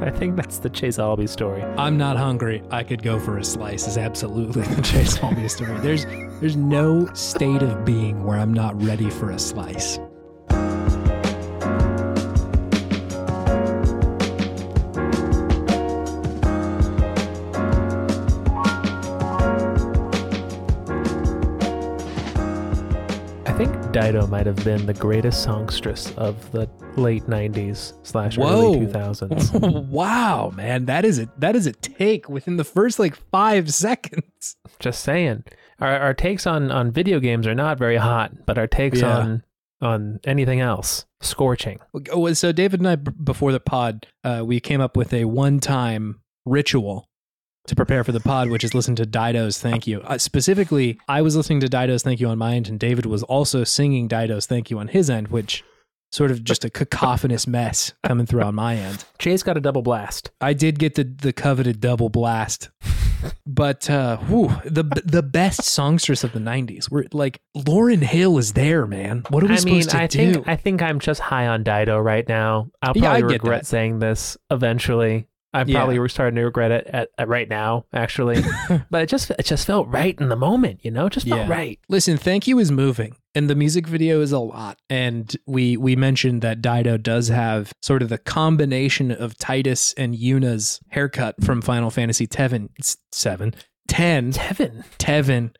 I think that's the Chase Albee story. I'm not hungry. I could go for a slice. Is absolutely the Chase Albee story. There's there's no state of being where I'm not ready for a slice. Dido might have been the greatest songstress of the late 90s slash early 2000s. wow, man, that is a that is a take within the first like five seconds. Just saying. Our, our takes on, on video games are not very hot, but our takes Yeah. on on anything else, scorching. Oh, So David and I, b- before the pod, uh, we came up with a one-time ritual to prepare for the pod, which is listen to Dido's "Thank You." Uh, specifically, I was listening to Dido's "Thank You" on my end, and David was also singing Dido's "Thank You" on his end, which sort of just a cacophonous mess coming through on my end. Chase got a double blast. I did get the the coveted double blast. But uh whew, the the best songstress of the '90s. We're like Lauryn Hill is there, man. What are we I mean, supposed to I do? think I think I'm just high on Dido right now. I'll probably get regret saying this eventually. I'm Yeah. probably starting to regret it at, at right now, actually. but it just it just felt right in the moment, you know? It just felt Yeah. right. Listen, thank you is moving, and the music video is a lot. And we we mentioned that Dido does have sort of the combination of Tidus and Yuna's haircut from Final Fantasy Tevin, it's seven, ten, Tevin. Tevin.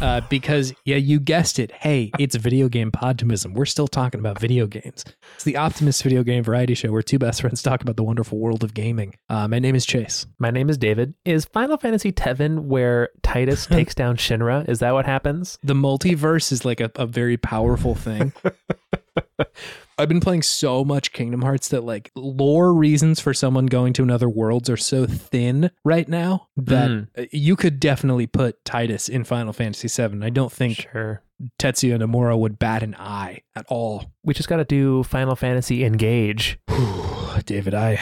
Uh, because yeah, you guessed it. Hey, it's video game podtimism. We're still talking about video games. It's the Optimist Video Game Variety Show where two best friends talk about the wonderful world of gaming. Uh, my name is Chase. My name is David. Is Final Fantasy Tevin where Tidus takes down Shinra? Is that what happens? the multiverse is like a, a very powerful thing. I've been playing so much Kingdom Hearts that like lore reasons for someone going to another worlds are so thin right now that Mm. you could definitely put Tidus in Final Fantasy VII. I don't think Sure. Tetsuya Nomura would bat an eye at all. We just got to do Final Fantasy Engage. David, I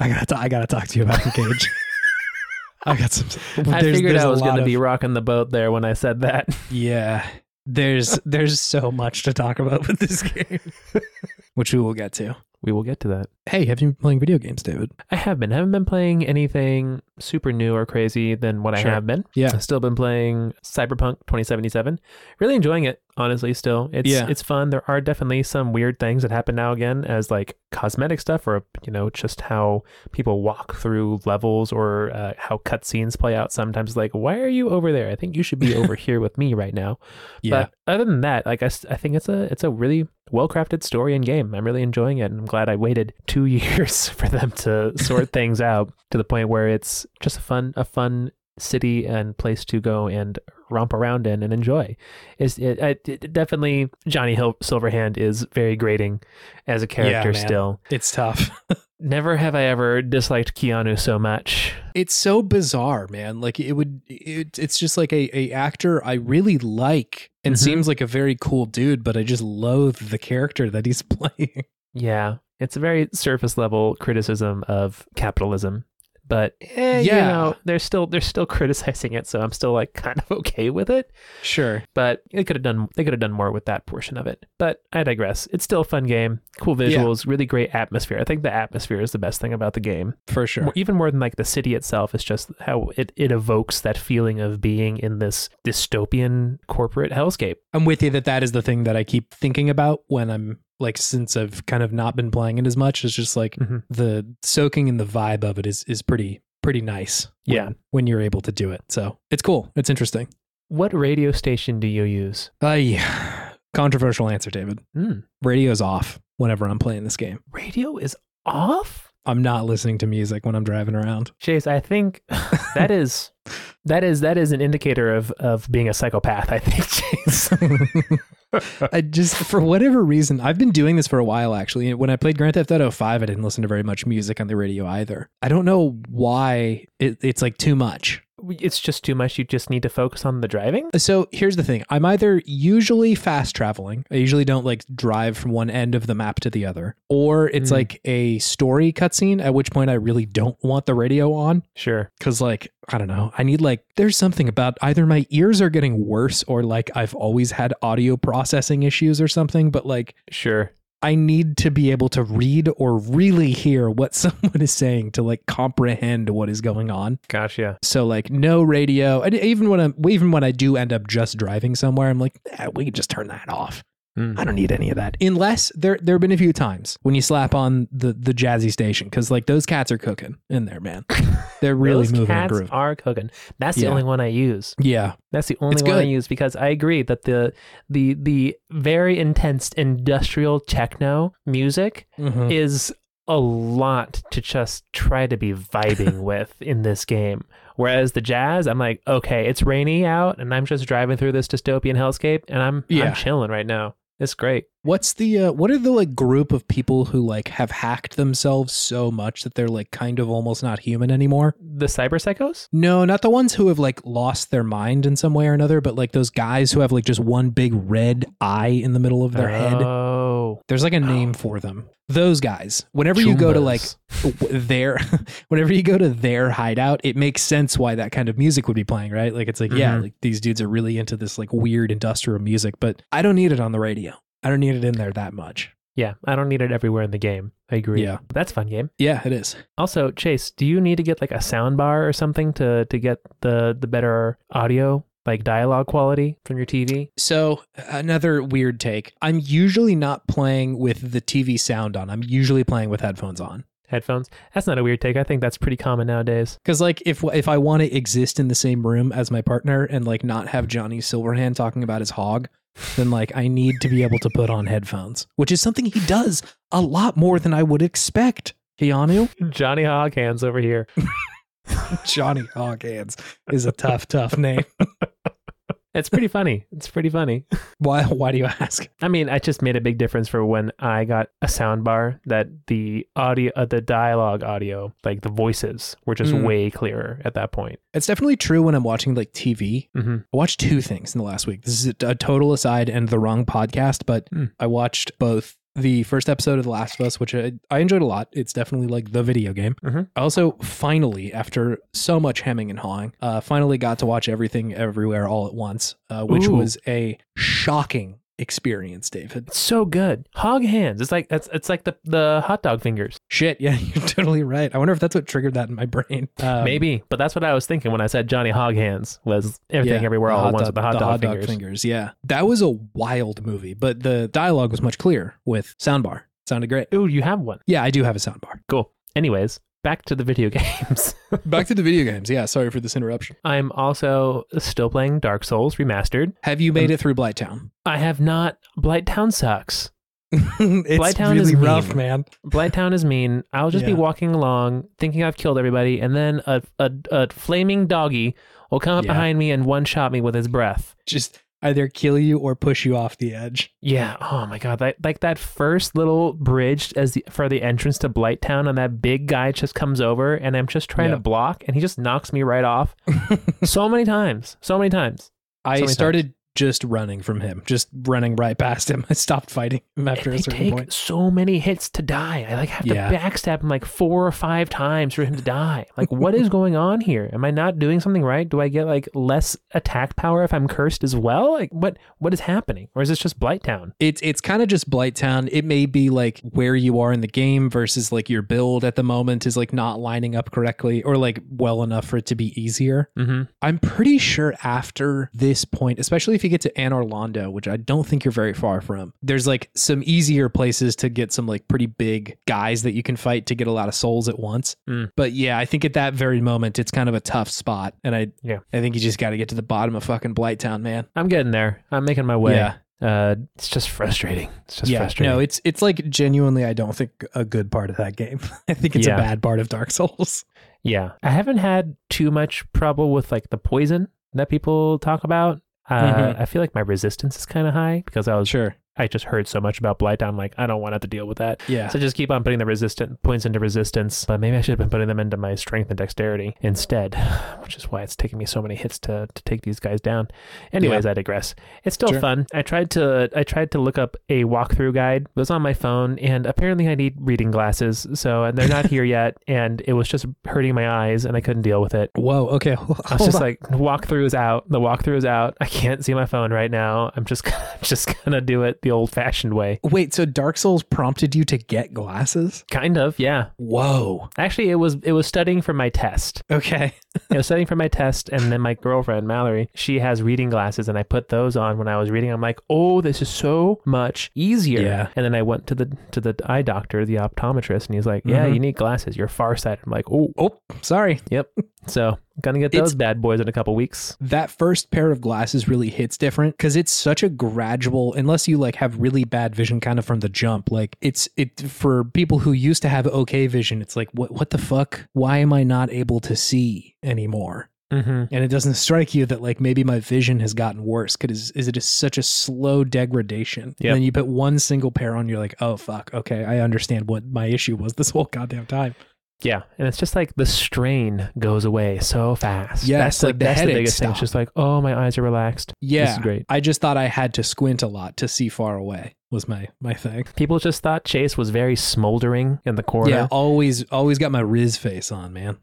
I gotta t- I gotta talk to you about Engage. I got some. I figured I was going to be rocking the boat there when I said that. Yeah. There's there's so much to talk about with this game. Which we will get to. We will get to that. Hey, have you been playing video games, David? I have been. I haven't been playing anything super new or crazy than what Sure. I have been. Yeah. I've still been playing Cyberpunk 2077. Really enjoying it, honestly, still. It's Yeah. it's fun. There are definitely some weird things that happen now again as like cosmetic stuff or you know, just how people walk through levels or uh, how cutscenes play out sometimes like, why are you over there? I think you should be over here with me right now. But other than that, like I, s- I think it's a it's a really well crafted story and game. I'm really enjoying it, and I'm glad I waited two years for them to sort things out to the point where it's just a fun a fun city and place to go and romp around in and enjoy. Is it, it, it definitely Johnny Hill Silverhand is very grating as a character man. still. it's tough. Never have I ever disliked Keanu so much. it's so bizarre, man. Like it would it, it's just like a, a actor I really like and Mhm. seems like a very cool dude, but I just loathe the character that he's playing. Yeah, it's a very surface level criticism of capitalism, but eh, you Yeah. know, they're still they're still criticizing it, so I'm still like kind of okay with it. Sure. But they could have done they could have done more with that portion of it. But I digress. It's still a fun game, cool visuals, really great atmosphere. I think the atmosphere is the best thing about the game. For sure. More- even more than like the city itself. It's just how it it evokes that feeling of being in this dystopian corporate hellscape. I'm with you that that is the thing that I keep thinking about when I'm like since I've kind of not been playing it as much. It's just like Mhm. the soaking in the vibe of it is is pretty pretty nice. when- Yeah. when you're able to do it. So it's cool. It's interesting. What radio station do you use? Uh, yeah. Controversial answer, David. Mm. Radio's off whenever I'm playing this game. Radio is off. I'm not listening to music when I'm driving around. Chase, I think that is that is that is an indicator of of being a psychopath. I think, Chase. I just, for whatever reason, I've been doing this for a while actually. When I played Grand Theft Auto 5, I didn't listen to very much music on the radio either. I don't know why it, it's like too much. It's just too much. You just need to focus on the driving. So here's the thing I'm either usually fast traveling, I usually don't like drive from one end of the map to the other, or it's Mm. like a story cutscene, at which point I really don't want the radio on. Sure. Cause like, I don't know, I need like, there's something about either my ears are getting worse or like I've always had audio processing issues or something, but like, Sure. I need to be able to read or really hear what someone is saying to like comprehend what is going on. Gotcha. So like no radio. And even when I'm even when I do end up just driving somewhere, I'm like, eh, we can just turn that off. Mm. I don't need any of that. Unless there there have been a few times when you slap on the the jazzy station because like those cats are cooking in there, man. They're really Those moving cats are cooking. That's the Yeah. only one I use. Yeah, That's the only It's one I use because I agree that the the the very intense industrial techno music Mhm. is a lot to just try to be vibing with in this game. Whereas the jazz, I'm like, okay, it's rainy out, and I'm just driving through this dystopian hellscape, and I'm Yeah. I'm chilling right now. It's great. What's the uh, what are the like group of people who like have hacked themselves so much that they're like kind of almost not human anymore? The cyber psychos? No, not the ones who have like lost their mind in some way or another, but like those guys who have like just one big red eye in the middle of their head. Oh, There's like a name for them. Those guys. Whenever you go to like their whenever you go to their hideout it makes sense why that kind of music would be playing right like it's like yeah Mhm. like these dudes are really into this like weird industrial music but i don't need it on the radio i don't need it in there that much yeah, I don't need it everywhere in the game. I agree. Yeah. that's a fun game. yeah it is Also, Chase, do you need to get like a sound bar or something to to get the the better audio, like dialogue quality from your TV? so another weird take i'm usually not playing with the tv sound on i'm usually playing with headphones on Headphones? That's not a weird take. I think that's pretty common nowadays. because like if if i want to exist in the same room as my partner and like not have johnny silverhand talking about his hog then like I need to be able to put on headphones, which is something he does a lot more than I would expect. Keanu, Johnny Hoghands over here. Johnny Hoghands is a tough, tough name. It's pretty funny. It's pretty funny. Why? Why do you ask? I mean, it just made a big difference for when I got a sound bar that the audio, uh, the dialogue audio, like the voices, were just Mm. way clearer at that point. It's definitely true when I'm watching like TV. hmm I watched two things in the last week. This is a, a total aside and the wrong podcast, but Hmm. I watched both the first episode of The Last of Us, which I, I enjoyed a lot. It's definitely like the video game. Mhm. I also finally, after so much hemming and hawing, uh, finally got to watch everything everywhere all at once, uh, which Ooh. was a shocking experience, David. It's so good. Hog hands. It's like it's, it's like the the hot dog fingers. Shit, yeah, you're totally right. I wonder if that's what triggered that in my brain. Um, Maybe, but that's what I was thinking when I said Johnny Hog hands was everything Yeah, everywhere the all at once with the hot, dog, dog fingers. Yeah, that was a wild movie, but the dialogue was much clearer with soundbar. Sounded great. Ooh, you have one. Yeah, I do have a soundbar. Cool. Anyways, back to the video games. Back to the video games. Yeah, sorry for this interruption. I'm also still playing Dark Souls Remastered. Have you made um, it through Blighttown? I have not. Blighttown sucks. it's Blighttown really is rough, mean. man. Blighttown is mean. I'll just be walking along thinking I've killed everybody, and then a, a, a flaming doggy will come up Yeah. behind me and one shot me with his breath. Just either kill you or push you off the edge. Yeah. Oh my god. Like like that first little bridge as the, for the entrance to Blighttown, and that big guy just comes over, and I'm just trying Yeah. to block, and he just knocks me right off. so many times. So many times. I many started just running from him, just running right past him. I stopped fighting him after And a certain take point. so many hits to die. I like have Yeah. to backstab him like four or five times for him to die. Like, what is going on here? Am I not doing something right? Do I get like less attack power if I'm cursed as well? Like, what what is happening? Or is this just Blighttown? It's it's kind of just Blighttown. It may be like where you are in the game versus like your build at the moment is like not lining up correctly or like well enough for it to be easier. Mm-hmm. I'm pretty sure after this point, especially if you get to Anor Londo, which I don't think you're very far from, there's like some easier places to get some like pretty big guys that you can fight to get a lot of souls at once. Mm. But yeah, I think at that very moment, it's kind of a tough spot. And I, Yeah. I think you just got to get to the bottom of fucking Blighttown, man. I'm getting there. I'm making my way. Yeah. Uh, it's just frustrating. It's just yeah, frustrating. no, it's it's like genuinely, I don't think a good part of that game. I think it's Yeah. a bad part of Dark Souls. yeah. I haven't had too much trouble with like the poison that people talk about. Uh, Mhm. I feel like my resistance is kind of high because I was Sure. I just heard so much about Blight. I'm like, I don't want to have to deal with that. Yeah. So just keep on putting the resistant points into resistance. But maybe I should have been putting them into my strength and dexterity instead, which is why it's taking me so many hits to, to take these guys down. Anyways, I digress. It's still Sure. fun. I tried to I tried to look up a walkthrough guide. It was on my phone, and apparently I need reading glasses. So and they're not here yet, and it was just hurting my eyes, and I couldn't deal with it. Whoa. Okay. I was just on. like, walkthrough is out. The walkthrough is out. I can't see my phone right now. I'm just, I'm just gonna do it the old fashioned way. Wait, so Dark Souls prompted you to get glasses? Kind of, yeah. Whoa. Actually, it was it was studying for my test. Okay. I was studying for my test, and then my girlfriend Mallory, she has reading glasses, and I put those on when I was reading. I'm like, oh, this is so much easier. Yeah. And then I went to the to the eye doctor, the optometrist, and he's like, yeah, Mhm. you need glasses. You're farsighted. I'm like, oh, Oh, sorry. yep. So gonna get those It's- bad boys in a couple weeks. That first pair of glasses really hits different because it's such a gradual, unless you like have really bad vision kind of from the jump. Like it's it for people who used to have okay vision, it's like what what the fuck? Why am I not able to see anymore? Mm-hmm. And it doesn't strike you that like maybe my vision has gotten worse because is it is such a slow degradation. Yep. And then you put one single pair on, you're like, oh fuck, okay, I understand what my issue was this whole goddamn time. Yeah, and it's just like the strain goes away so fast. Yes, that's like the that's the biggest thing. It's just like, oh, my eyes are relaxed. Yeah, This is great. I just thought I had to squint a lot to see far away. Was my my thing. People just thought Chase was very smoldering in the corner. Yeah, always always got my Riz face on, man.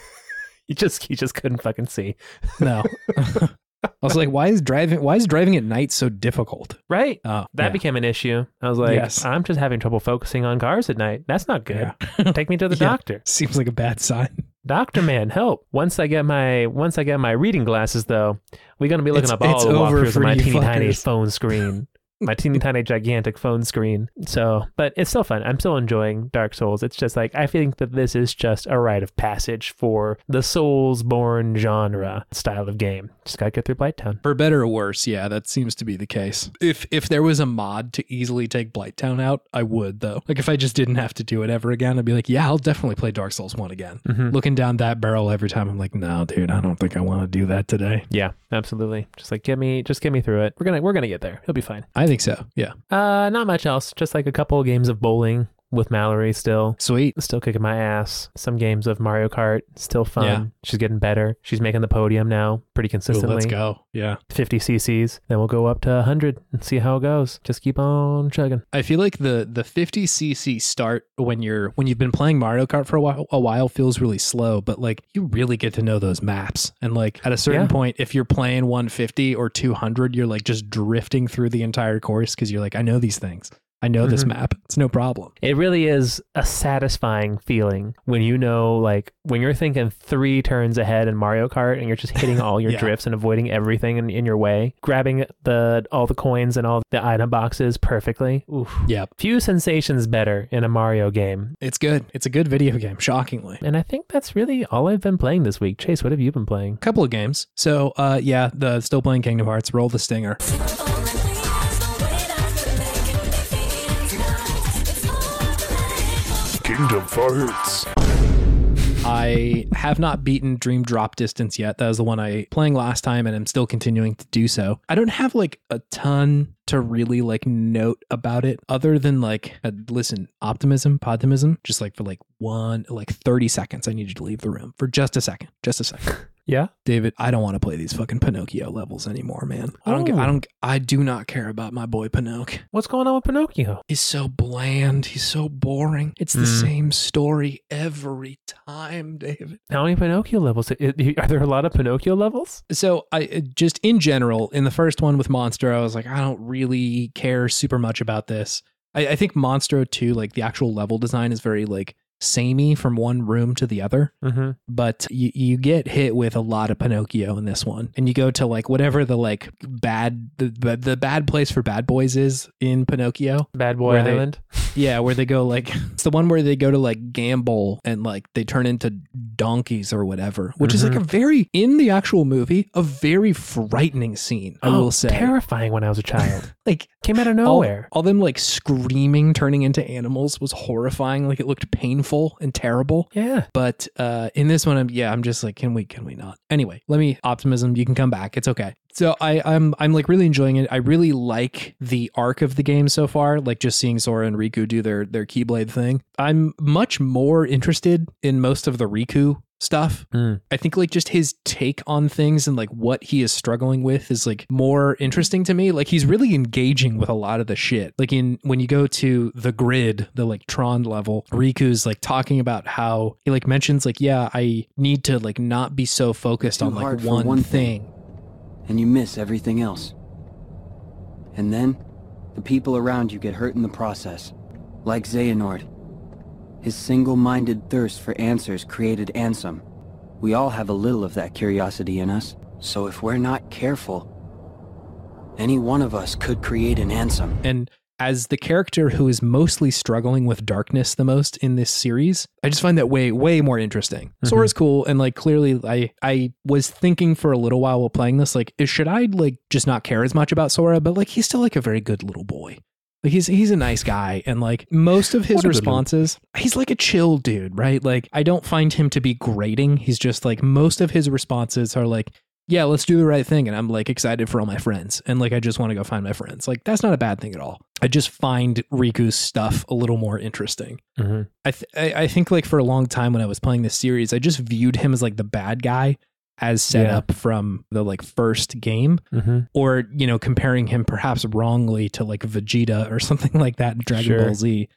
he just he just couldn't fucking see. No. I was like, why is driving why is driving at night so difficult? Right. Oh, That yeah. became an issue. I was like, Yes. I'm just having trouble focusing on cars at night. That's not good. Yeah. Take me to the Yeah. doctor. Seems like a bad sign. Doctor man, help. Once I get my once I get my reading glasses though, we're gonna be looking It's- up all the walkthroughs for on my teeny tiny phone screen. My teeny tiny gigantic phone screen. So but it's still fun. I'm still enjoying Dark Souls. It's just like I think that this is just a rite of passage for the Soulsborne genre style of game. Just gotta get through Blighttown. For better or worse, yeah, that seems to be the case. If if there was a mod to easily take Blighttown out, I would though. Like if I just didn't have to do it ever again, I'd be like, yeah, I'll definitely play Dark Souls 1 again. Mhm. Looking down that barrel every time, I'm like, no, dude, I don't think I want to do that today. Yeah, absolutely. Just like get me just get me through it. We're gonna we're gonna get there. It'll be fine. I think so. Yeah. Uh, not much else. Just like a couple of games of bowling with Mallory still. Sweet. Still kicking my ass. Some games of Mario Kart. Still fun. Yeah. She's getting better. She's making the podium now pretty Ooh, consistently. let's go. Yeah. 50 cc's. Then we'll go up to 100 and see how it goes. Just keep on chugging. I feel like the the 50cc start when you're when you've been playing Mario Kart for a while a while feels really slow, but like you really get to know those maps. And like at a certain Yeah. point, if you're playing 150 or 200, you're like just drifting through the entire course because you're like, I know these things. I know this Mhm. map. It's no problem. It really is a satisfying feeling when you know, like, when you're thinking three turns ahead in Mario Kart and you're just hitting all your Yeah. drifts and avoiding everything in, in your way, grabbing the all the coins and all the item boxes perfectly. Oof. Yep. Few sensations better in a Mario game. It's good. It's a good video game, shockingly. And I think that's really all I've been playing this week. Chase, what have you been playing? A couple of games. So, uh, yeah, the still playing Kingdom Hearts. Roll the stinger. Kingdom Hearts. I have not beaten Dream Drop Distance yet. That was the one I playing last time, and I'm still continuing to do so. I don't have like a ton to really like note about it, other than like uh, listen, optimism, podtimism, just like for like one like 30 seconds. I need you to leave the room for just a second, just a second. Yeah. David, I don't want to play these fucking Pinocchio levels anymore, man. I don't. Oh. I don't. I do not care about my boy Pinocchio. What's going on with Pinocchio? He's so bland. He's so boring. It's the Mm. same story every time, David. How many Pinocchio levels? Are there a lot of Pinocchio levels? So I uh, just in general, in the first one with Monstro, I was like, I don't really care super much about this. I, I think Monstro 2, like the actual level design is very like samey from one room to the other. Mm-hmm. But you, you get hit with a lot of Pinocchio in this one. And you go to like whatever the like bad the, the, bad place for bad boys is in Pinocchio. Bad Boy Where they- Island. Yeah, where they go like it's the one where they go to like gamble and like they turn into donkeys or whatever, which is like a very in the actual movie a very frightening scene. I Oh, will say, terrifying when I was a child. like Came out of all, nowhere. all them like screaming, turning into animals was horrifying. Like it looked painful and terrible. yeah. But uh, in this one, I'm, yeah, I'm just like, can we, can we not? Anyway, let me optimism. You can come back. It's okay. So I, I'm, I'm like really enjoying it. I really like the arc of the game so far. Like just seeing Sora and Riku do their their Keyblade thing. I'm much more interested in most of the Riku stuff. Mm. I think like just his take on things and like what he is struggling with is like more interesting to me. Like he's really engaging with a lot of the shit. Like in when you go to the grid, the like Tron level, Riku's like talking about how he like mentions like, yeah, I need to like not be so focused Too on like one, one thing. thing. And you miss everything else. And then The people around you get hurt in the process. Like Xehanort. His single-minded thirst for answers created Ansem. We all have a little of that curiosity in us, so if we're not careful, any one of us could create an Ansem. And as the character who is mostly struggling with darkness the most in this series, I just find that way way more interesting. Mhm. Sora's cool, and like clearly, I I was thinking for a little while while playing this, like, should I like just not care as much about Sora? But like, he's still like a very good little boy. Like he's he's a nice guy, and like most of his What a good little- responses, he's like a chill dude, right? Like I don't find him to be grating. He's just like most of his responses are like, yeah, let's do the right thing. And I'm like excited for all my friends. And like, I just want to go find my friends. Like, that's not a bad thing at all. I just find Riku's stuff a little more interesting. hmm I, th- I, I think like for a long time when I was playing this series, I just viewed him as like the bad guy as set Yeah. up from the like first game hmm or, you know, comparing him perhaps wrongly to like Vegeta or something like that in Dragon Sure. Ball Z.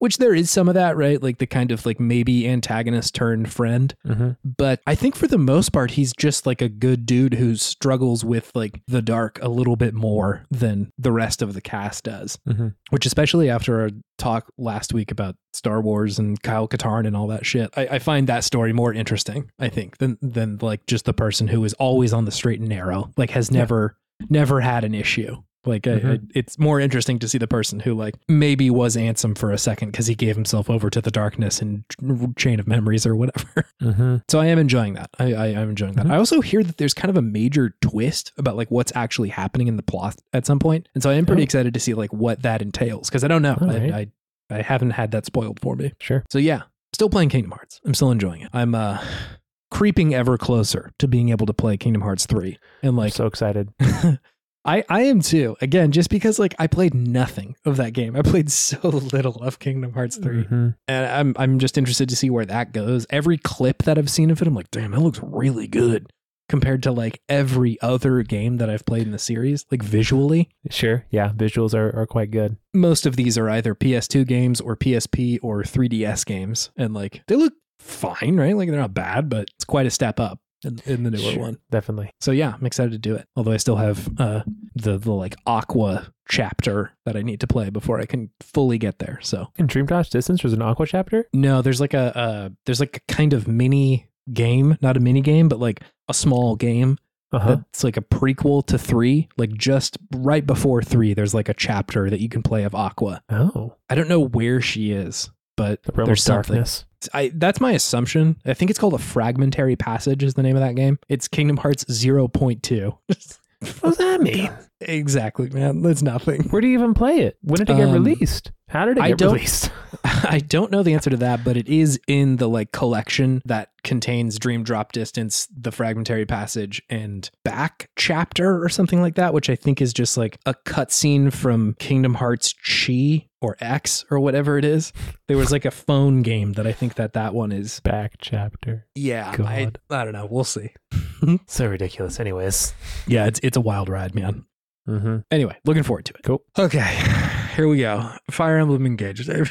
Which there is some of that, right? Like the kind of like maybe antagonist turned friend hmm but I think for the most part, he's just like a good dude who struggles with like the dark a little bit more than the rest of the cast does. hmm Which, especially after our talk last week about Star Wars and Kyle Katarn and all that shit, I, I find that story more interesting. I think than than like just the person who is always on the straight and narrow, like has Yeah. never never had an issue. Like I, I, Mhm. it's more interesting to see the person who like maybe was Ansem for a second because he gave himself over to the darkness and Chain of Memories or whatever. hmm So I am enjoying that. I, I am enjoying that. Mhm. I also hear that there's kind of a major twist about like what's actually happening in the plot at some point, and so I am pretty Oh. excited to see like what that entails because I don't know. All I, right. I I haven't had that spoiled for me. Sure. So yeah, still playing Kingdom Hearts. I'm still enjoying it. I'm uh creeping ever closer to being able to play Kingdom Hearts 3 and like so excited. I, I am too. Again, just because like I played nothing of that game. I played so little of Kingdom Hearts 3 Mhm. and I'm I'm just interested to see where that goes. Every clip that I've seen of it, I'm like, damn, that looks really good compared to like every other game that I've played in the series, like visually. Sure. Yeah. Visuals are, are quite good. Most of these are either PS2 games or PSP or 3DS games, and like they look fine, right? Like they're not bad, but it's quite a step up in, in the newer Sure, one. Definitely. So yeah, I'm excited to do it. Although I still have uh the the like Aqua chapter that I need to play before I can fully get there. So In Dream Drop Distance, there's an Aqua chapter. No, there's like a uh, there's like a kind of mini game, not a mini game, but like a small game Uh huh. that's like a prequel to three. Like just right before three, there's like a chapter that you can play of Aqua. Oh, I don't know where she is, but the there's something. darkness. I that's my assumption. I think it's called a fragmentary passage is the name of that game. It's Kingdom Hearts 0.2. What does that mean? exactly, man. That's nothing. Where do you even play it? When did it get Um, released? How did it I get released? I don't know the answer to that, but it is in the like collection that contains Dream Drop Distance, the Fragmentary Passage, and Back Chapter or something like that, which I think is just like a cutscene from Kingdom Hearts Chi or X or whatever it is. There was like a phone game that I think that that one is. Back chapter. Yeah, I, I don't know. We'll see. So ridiculous. Anyways. Yeah, it's it's a wild ride, man. Mm-hmm. Anyway, looking forward to it. Cool. Okay, here we go. Fire Emblem Engage, Are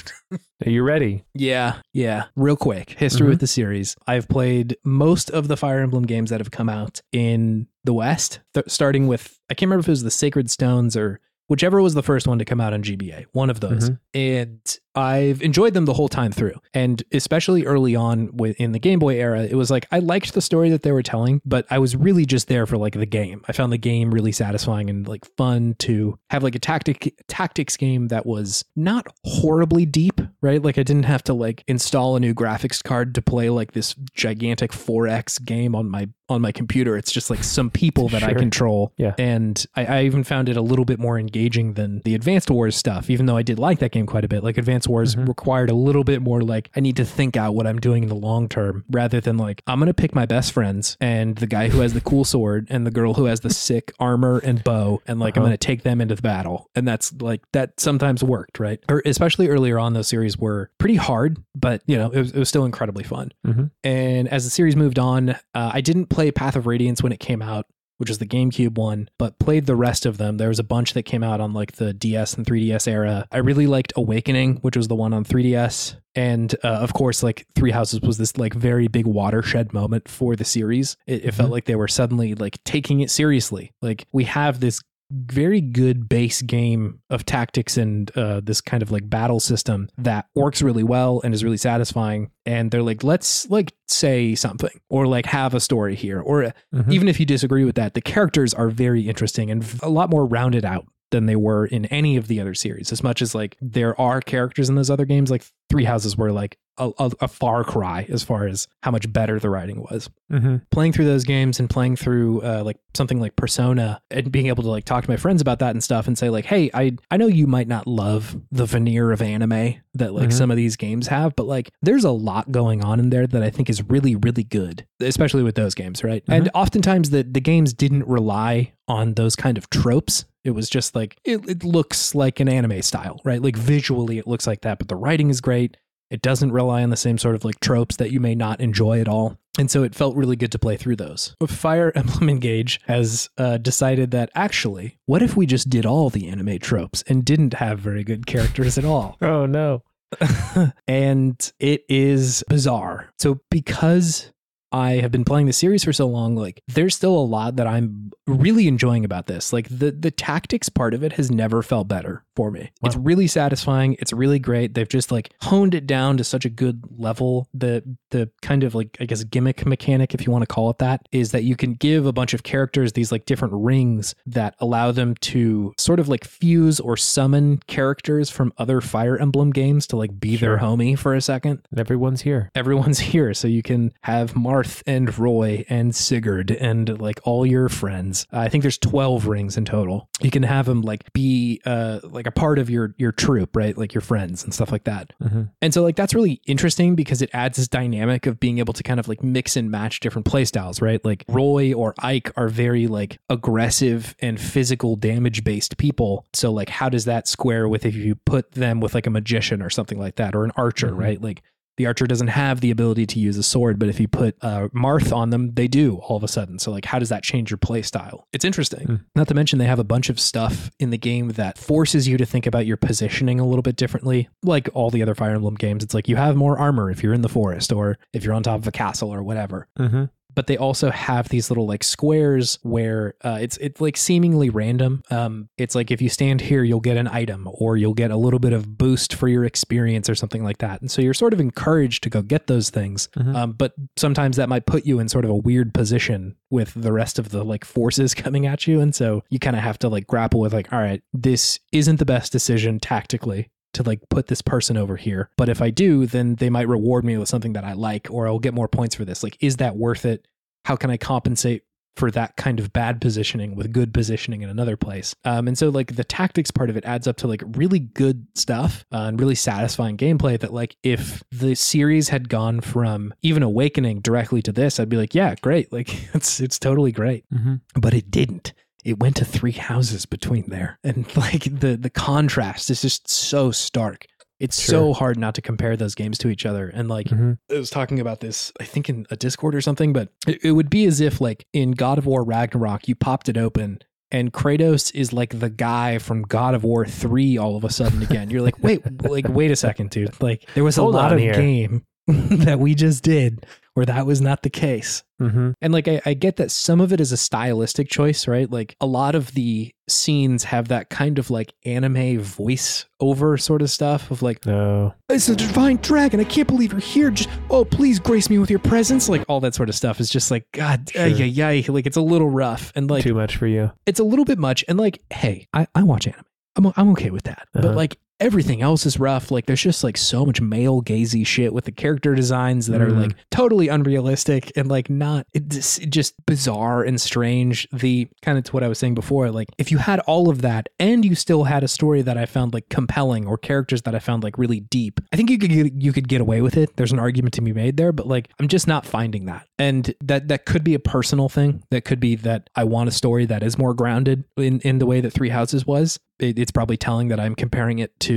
you ready? Yeah, yeah. Real quick, history Mhm. with the series. I've played most of the Fire Emblem games that have come out in the West, th- starting with I can't remember if it was the Sacred Stones or whichever was the first one to come out on GBA, one of those. Mhm. And I've enjoyed them the whole time through. And especially early on with, in the Game Boy era, it was like I liked the story that they were telling, but I was really just there for like the game. I found the game really satisfying and like fun to have like a tactic tactics game that was not horribly deep, right? Like I didn't have to like install a new graphics card to play like this gigantic 4X game on my on my computer. It's just like some people that I control. Yeah. And I, I even found it a little bit more engaging than the Advanced Wars stuff, even though I did like that game quite a bit. Like Advanced Wars Mhm. required a little bit more like I need to think out what I'm doing in the long term rather than like I'm gonna pick my best friends and the guy who has the cool sword and the girl who has the sick armor and bow and like I'm Uh-huh. gonna take them into the battle. And that's like that sometimes worked, right? Or especially earlier on those series were pretty hard, but you know, it was, it was still incredibly fun. Mhm. And as the series moved on, uh, I didn't play Path of Radiance when it came out, which was the GameCube one, but played the rest of them. There was a bunch that came out on like the DS and 3DS era. I really liked Awakening, which was the one on 3DS. And uh, of course, like Three Houses was this like very big watershed moment for the series. It, it felt Mhm. like they were suddenly like taking it seriously. Like we have this very good base game of tactics and uh, this kind of like battle system that works really well and is really satisfying. And they're like, let's like say something or like have a story here. Or Mhm. even if you disagree with that, the characters are very interesting and a lot more rounded out than they were in any of the other series. As much as like there are characters in those other games, like Three Houses were like a, a, a far cry as far as how much better the writing was Mhm. playing through those games and playing through uh, like something like Persona and being able to like talk to my friends about that and stuff and say like, hey, I I know you might not love the veneer of anime that like Mhm. some of these games have, but like there's a lot going on in there that I think is really really good, especially with those games, right? And oftentimes the the games didn't rely on those kind of tropes. It was just like it, it looks like an anime style, right? Like visually it looks like that, but the writing is great. It doesn't rely on the same sort of like tropes that you may not enjoy at all. And so it felt really good to play through those. Fire Emblem Engage has uh, decided that actually, what if we just did all the anime tropes and didn't have very good characters at all? Oh no. and it is bizarre. So because I have been playing the series for so long, like there's still a lot that I'm really enjoying about this. Like the the tactics part of it has never felt better for me. It's really satisfying. It's really great. They've just like honed it down to such a good level. The the kind of like I guess gimmick mechanic, if you want to call it that, is that you can give a bunch of characters these like different rings that allow them to sort of like fuse or summon characters from other Fire Emblem games to like be their homie for a second Everyone's here. everyone's here so you can have marth and roy and sigurd and like all your friends i think there's 12 rings in total you can have them like be uh like a part of your your troop right like your friends and stuff like that Mhm. and so like that's really interesting because it adds this dynamic of being able to kind of like mix and match different playstyles, right? Like Roy or Ike are very like aggressive and physical damage based people. So like how does that square with if you put them with like a magician or something like that or an archer, Mhm. right? Like the archer doesn't have the ability to use a sword, but if you put uh, Marth on them, they do all of a sudden. So, like, how does that change your play style? It's interesting. Hmm. Not to mention, they have a bunch of stuff in the game that forces you to think about your positioning a little bit differently. Like all the other Fire Emblem games, it's like you have more armor if you're in the forest or if you're on top of a castle or whatever Mm-hmm. But they also have these little like squares where uh, it's it's like seemingly random. Um, it's like if you stand here, you'll get an item, or you'll get a little bit of boost for your experience, or something like that. And so you're sort of encouraged to go get those things. Mhm. Um, but sometimes that might put you in sort of a weird position with the rest of the like forces coming at you, and so you kind of have to like grapple with like, all right, this isn't the best decision tactically to like put this person over here. But if I do, then they might reward me with something that I like, or I'll get more points for this. Like, is that worth it? How can I compensate for that kind of bad positioning with good positioning in another place? Um, and so, like, the tactics part of it adds up to like really good stuff uh, and really satisfying gameplay. That, like, if the series had gone from even Awakening directly to this, I'd be like, yeah, great. Like, it's it's totally great Mm-hmm. but it didn't. It went to three houses between there, and like the the contrast is just so stark. It's so hard not to compare those games to each other. And like Mm-hmm. I was talking about this, I think in a Discord or something, but it, it would be as if like in God of War Ragnarok, you popped it open. And Kratos is like the guy from God of War 3 all of a sudden again. You're like, wait, like, wait a second, dude. Like, there was a Hold lot of here. game that we just did where that was not the case. Mm-hmm. And like I, I get that some of it is a stylistic choice, right? Like a lot of the scenes have that kind of like anime voice over sort of stuff of like, No. it's a divine dragon. I can't believe you're here. Just oh, please grace me with your presence. Like all that sort of stuff is just like God, Sure. ay, ay. like it's a little rough and like Too much for you. it's a little bit much. And like, hey, I, I watch anime. I'm I'm okay with that. But Uh-huh. like everything else is rough. Like there's just like so much male gazy shit with the character designs that are Mm. like totally unrealistic and like not it's just bizarre and strange. The kind of to what I was saying before, like if you had all of that and you still had a story that I found like compelling or characters that I found like really deep, I think you could get, you could get away with it. There's an argument to be made there, but like I'm just not finding that. And that that could be a personal thing. That could be that I want a story that is more grounded in in the way that Three Houses was. It, it's probably telling that I'm comparing it to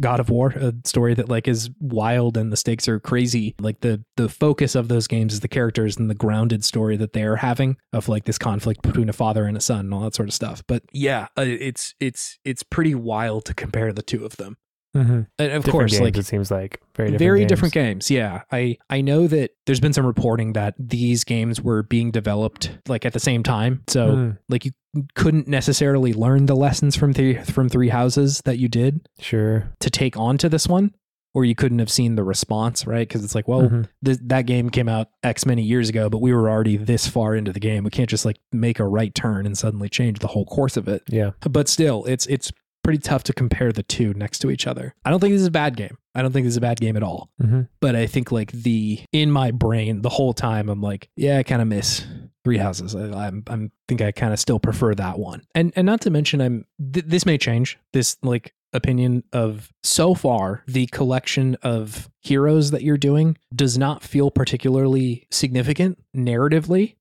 God of War, a story that like is wild and the stakes are crazy. Like the the focus of those games is the characters and the grounded story that they're having of like this conflict between a father and a son and all that sort of stuff. But yeah, uh, it's it's it's pretty wild to compare the two of them. Mm-hmm. And of different course, games, like it seems like very different very games. different games. Yeah, I I know that there's been some reporting that these games were being developed like at the same time. So Mm, like you couldn't necessarily learn the lessons from three from Three Houses that you did sure. to take on to this one. Or you couldn't have seen the response, right? Because it's like, well, Mhm. th- that game came out X many years ago, but we were already this far into the game. We can't just like make a right turn and suddenly change the whole course of it. Yeah. But still, it's it's pretty tough to compare the two next to each other. I don't think this is a bad game. I don't think this is a bad game at all. Mm-hmm. But I think like the in my brain the whole time I'm like, yeah, I kind of miss Three Houses. I, I'm I'm think I kind of still prefer that one. And and not to mention I'm th- this may change. This like opinion of so far the collection of heroes that you're doing does not feel particularly significant narratively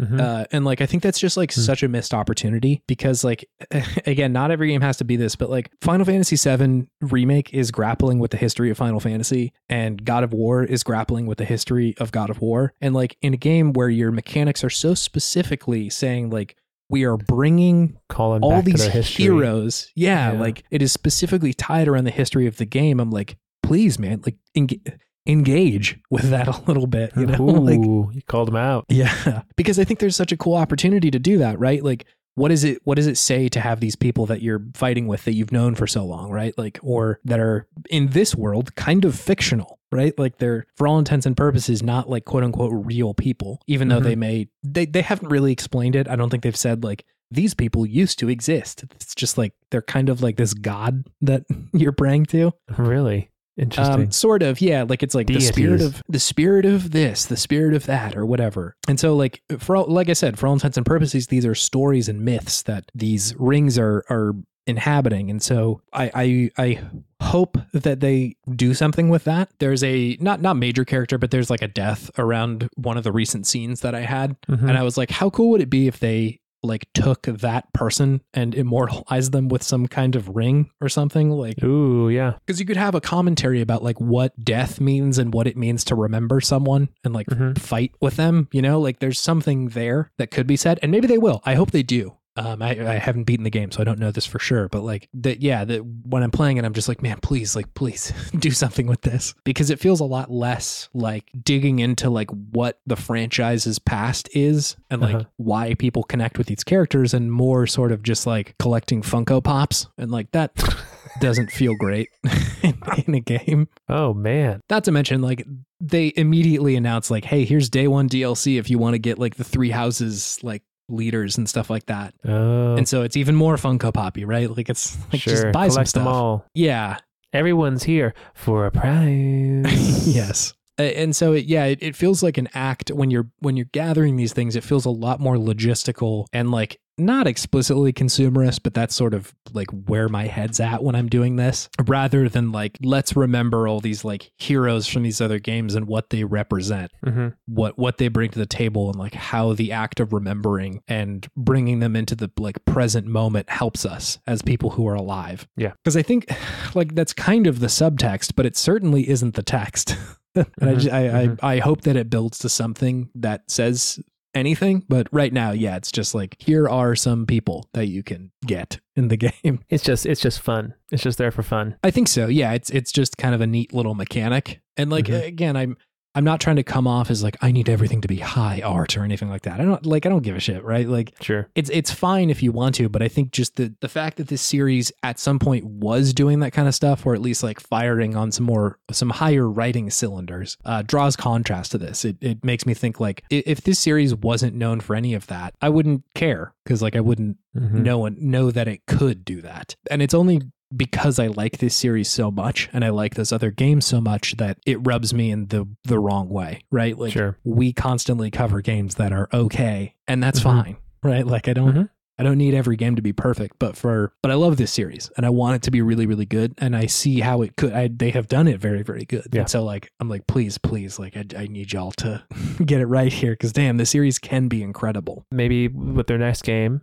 Mm-hmm. uh, and like I think that's just like Hmm. such a missed opportunity because like again, not every game has to be this, but like Final Fantasy VII remake is grappling with the history of Final Fantasy, and God of War is grappling with the history of God of War, and like in a game where your mechanics are so specifically saying like we are bringing Calling all these heroes, yeah, Yeah. like it is specifically tied around the history of the game. I'm like, please, man, like eng- engage with that a little bit, you know, like you called him out. yeah, because I think there's such a cool opportunity to do that, right? Like what is it what does it say to have these people that you're fighting with that you've known for so long, right? Like or that are in this world kind of fictional, right? Like they're for all intents and purposes not like quote unquote real people, even though Mhm. they may they they haven't really explained it. I don't think they've said like these people used to exist. It's just like they're kind of like this god that you're praying to. Really interesting. Um, sort of, yeah. Like it's like the spirit of the spirit of this, the spirit of that, or whatever. And so, like for all, like I said, for all intents and purposes, these are stories and myths that these rings are are inhabiting. And so, I I, I hope that they do something with that. There's a not not major character, but there's like a death around one of the recent scenes that I had, Mhm. and I was like, how cool would it be if they like took that person and immortalized them with some kind of ring or something like Ooh, yeah. because you could have a commentary about like what death means and what it means to remember someone and like Mhm. fight with them you know like there's something there that could be said and maybe they will i hope they do um, I, I haven't beaten the game, so I don't know this for sure. But like that, yeah, that when I'm playing it, I'm just like, man, please, like, please do something with this because it feels a lot less like digging into like what the franchise's past is and like Uh-huh. why people connect with these characters, and more sort of just like collecting Funko Pops and like that doesn't feel great in, in a game. Oh man. Not to mention, like, they immediately announce like, hey, here's day one DLC if you want to get like the three houses, like, leaders and stuff like that. Oh, And so it's even more Funko Poppy, right? Like, it's like sure. just buy some stuff. them all. Yeah. Everyone's here for a prize. yes. And so, it, yeah, it, it feels like an act when you're when you're gathering these things. It feels a lot more logistical and like not explicitly consumerist, but that's sort of like where my head's at when I'm doing this, rather than like let's remember all these like heroes from these other games and what they represent, hmm what what they bring to the table, and like how the act of remembering and bringing them into the like present moment helps us as people who are alive. Yeah. because I think like that's kind of the subtext, but it certainly isn't the text. and I, Mhm, ju- I, mhm. I I hope that it builds to something that says anything. But right now, yeah, it's just like here are some people that you can get in the game. It's just it's just fun. It's just there for fun. I think so. Yeah, it's it's just kind of a neat little mechanic. And like Mhm. again, I'm I'm not trying to come off as like I need everything to be high art or anything like that. I don't like I don't give a shit, right? Like Sure. it's it's fine if you want to, but I think just the the fact that this series at some point was doing that kind of stuff, or at least like firing on some more some higher writing cylinders, uh, draws contrast to this. It it makes me think like if this series wasn't known for any of that, I wouldn't care because like I wouldn't Mhm. know know that it could do that. And it's only because I like this series so much and I like those other games so much that it rubs me in the the wrong way, right? Like Sure. we constantly cover games that are okay and that's Mhm. fine, right? Like I don't Mhm. I don't need every game to be perfect, but for but I love this series and I want it to be really really good and I see how it could I they have done it very very good. Yeah. And so like I'm like please please like I, I need y'all to get it right here cuz damn the series can be incredible. Maybe with their next game,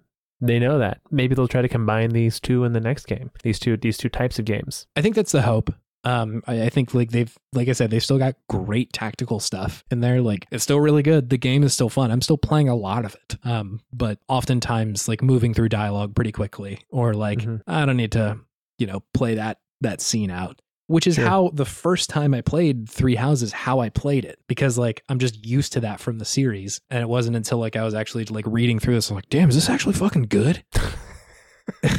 they know that. Maybe they'll try to combine these two in the next game. These two these two types of games. I think that's the hope. Um, I, I think like they've, like I said, they've still got great tactical stuff in there. Like it's still really good. The game is still fun. I'm still playing a lot of it. Um, but oftentimes like moving through dialogue pretty quickly, or like Mhm. I don't need to, you know, play that that scene out. Which is Sure. how the first time I played Three Houses, how I played it. Because like I'm just used to that from the series. And it wasn't until like I was actually like reading through this, I'm like, damn, is this actually fucking good?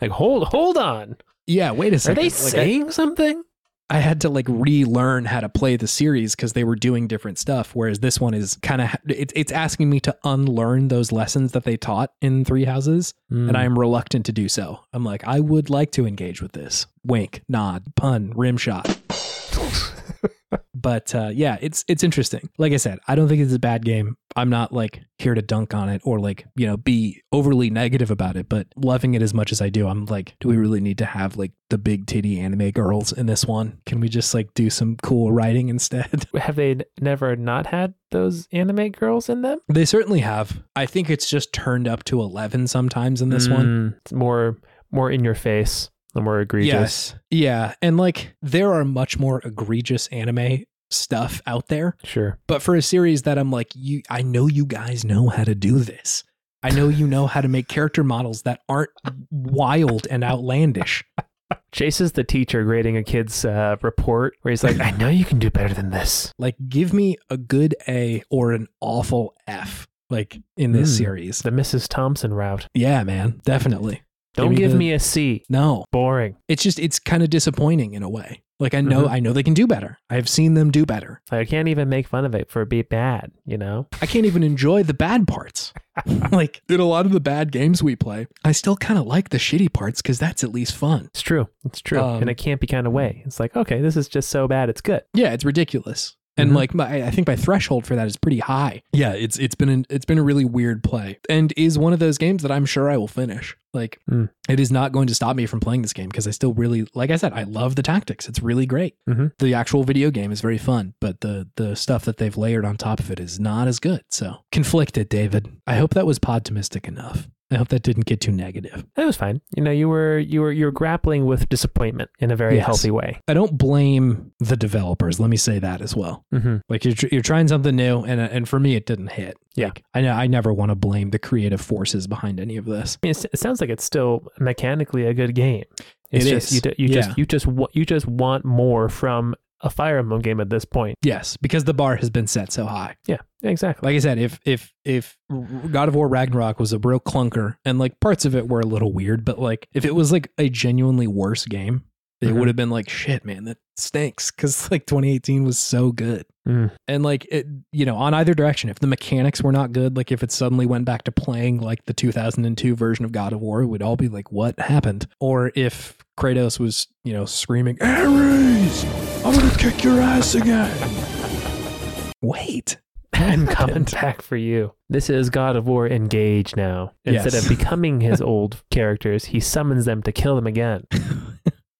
Like hold hold on. Yeah, wait a second. Are they Like, I- saying something? I had to like relearn how to play the series because they were doing different stuff. Whereas this one is kind of it's it's asking me to unlearn those lessons that they taught in Three Houses, Hmm. and I am reluctant to do so. I'm like, I would like to engage with this. Wink, nod, pun, rim shot. But uh, yeah, it's it's interesting. Like I said, I don't think it's a bad game. I'm not like here to dunk on it or like you know be overly negative about it. But loving it as much as I do, I'm like, do we really need to have like the big titty anime girls in this one? Can we just like do some cool writing instead? Have they never not had those anime girls in them? they certainly have. I think it's just turned up to eleven sometimes in this one. Mm, It's more more in your face, the more egregious. Yes. Yeah. And like there are much more egregious anime stuff out there. Sure. But for a series that I'm like, you I know you guys know how to do this. I know you know how to make character models that aren't wild and outlandish. Chase is the teacher grading a kid's uh, report where he's like, I know you can do better than this. Like give me a good A or an awful F like in this Mm. series. The Mrs. Thompson route. Yeah, man. Definitely. Don't me give the- me a C. No. Boring. It's just it's kind of disappointing in a way. Like I know Mhm. I know they can do better. I've seen them do better. I can't even make fun of it for it be bad, you know? I can't even enjoy the bad parts. like in a lot of the bad games we play, I still kind of like the shitty parts because that's at least fun. It's true. It's true. Um, and it can't be kind of way. It's like, okay, this is just so bad. It's good. Yeah, it's ridiculous. And Mhm. like my, I think my threshold for that is pretty high. Yeah, it's it's been an, it's been a really weird play, and is one of those games that I'm sure I will finish. Like Mm. it is not going to stop me from playing this game because I still really, like I said, I love the tactics. It's really great. Mhm. The actual video game is very fun, but the the stuff that they've layered on top of it is not as good. So conflicted, David. I hope that was podtimistic enough. I hope that didn't get too negative. That was fine. You know, you were you were you were grappling with disappointment in a very Yes. healthy way. I don't blame the developers. Let me say that as well. Mm-hmm. Like you're you're trying something new, and and for me, it didn't hit. Yeah. Like, I know I never want to blame the creative forces behind any of this. I mean, it sounds like it's still mechanically a good game. It's It just is. you, you Yeah. just you just you just want more from a Fire Emblem game at this point. Yes, because the bar has been set so high. Yeah, exactly. Like I said, if if if God of War Ragnarok was a real clunker, and like parts of it were a little weird, but like if it was like a genuinely worse game, it Mhm. would have been like shit, man, that stinks. Because like 2018 was so good. Mm. And like it, you know, on either direction, if the mechanics were not good, like if it suddenly went back to playing like the 2002 version of God of War, it would all be like, what happened? Or if Kratos was, you know, screaming, Ares, I'm gonna kick your ass again. Wait, I'm coming back for you. This is God of War Engage now. Instead Yes. of becoming his old characters, he summons them to kill them again.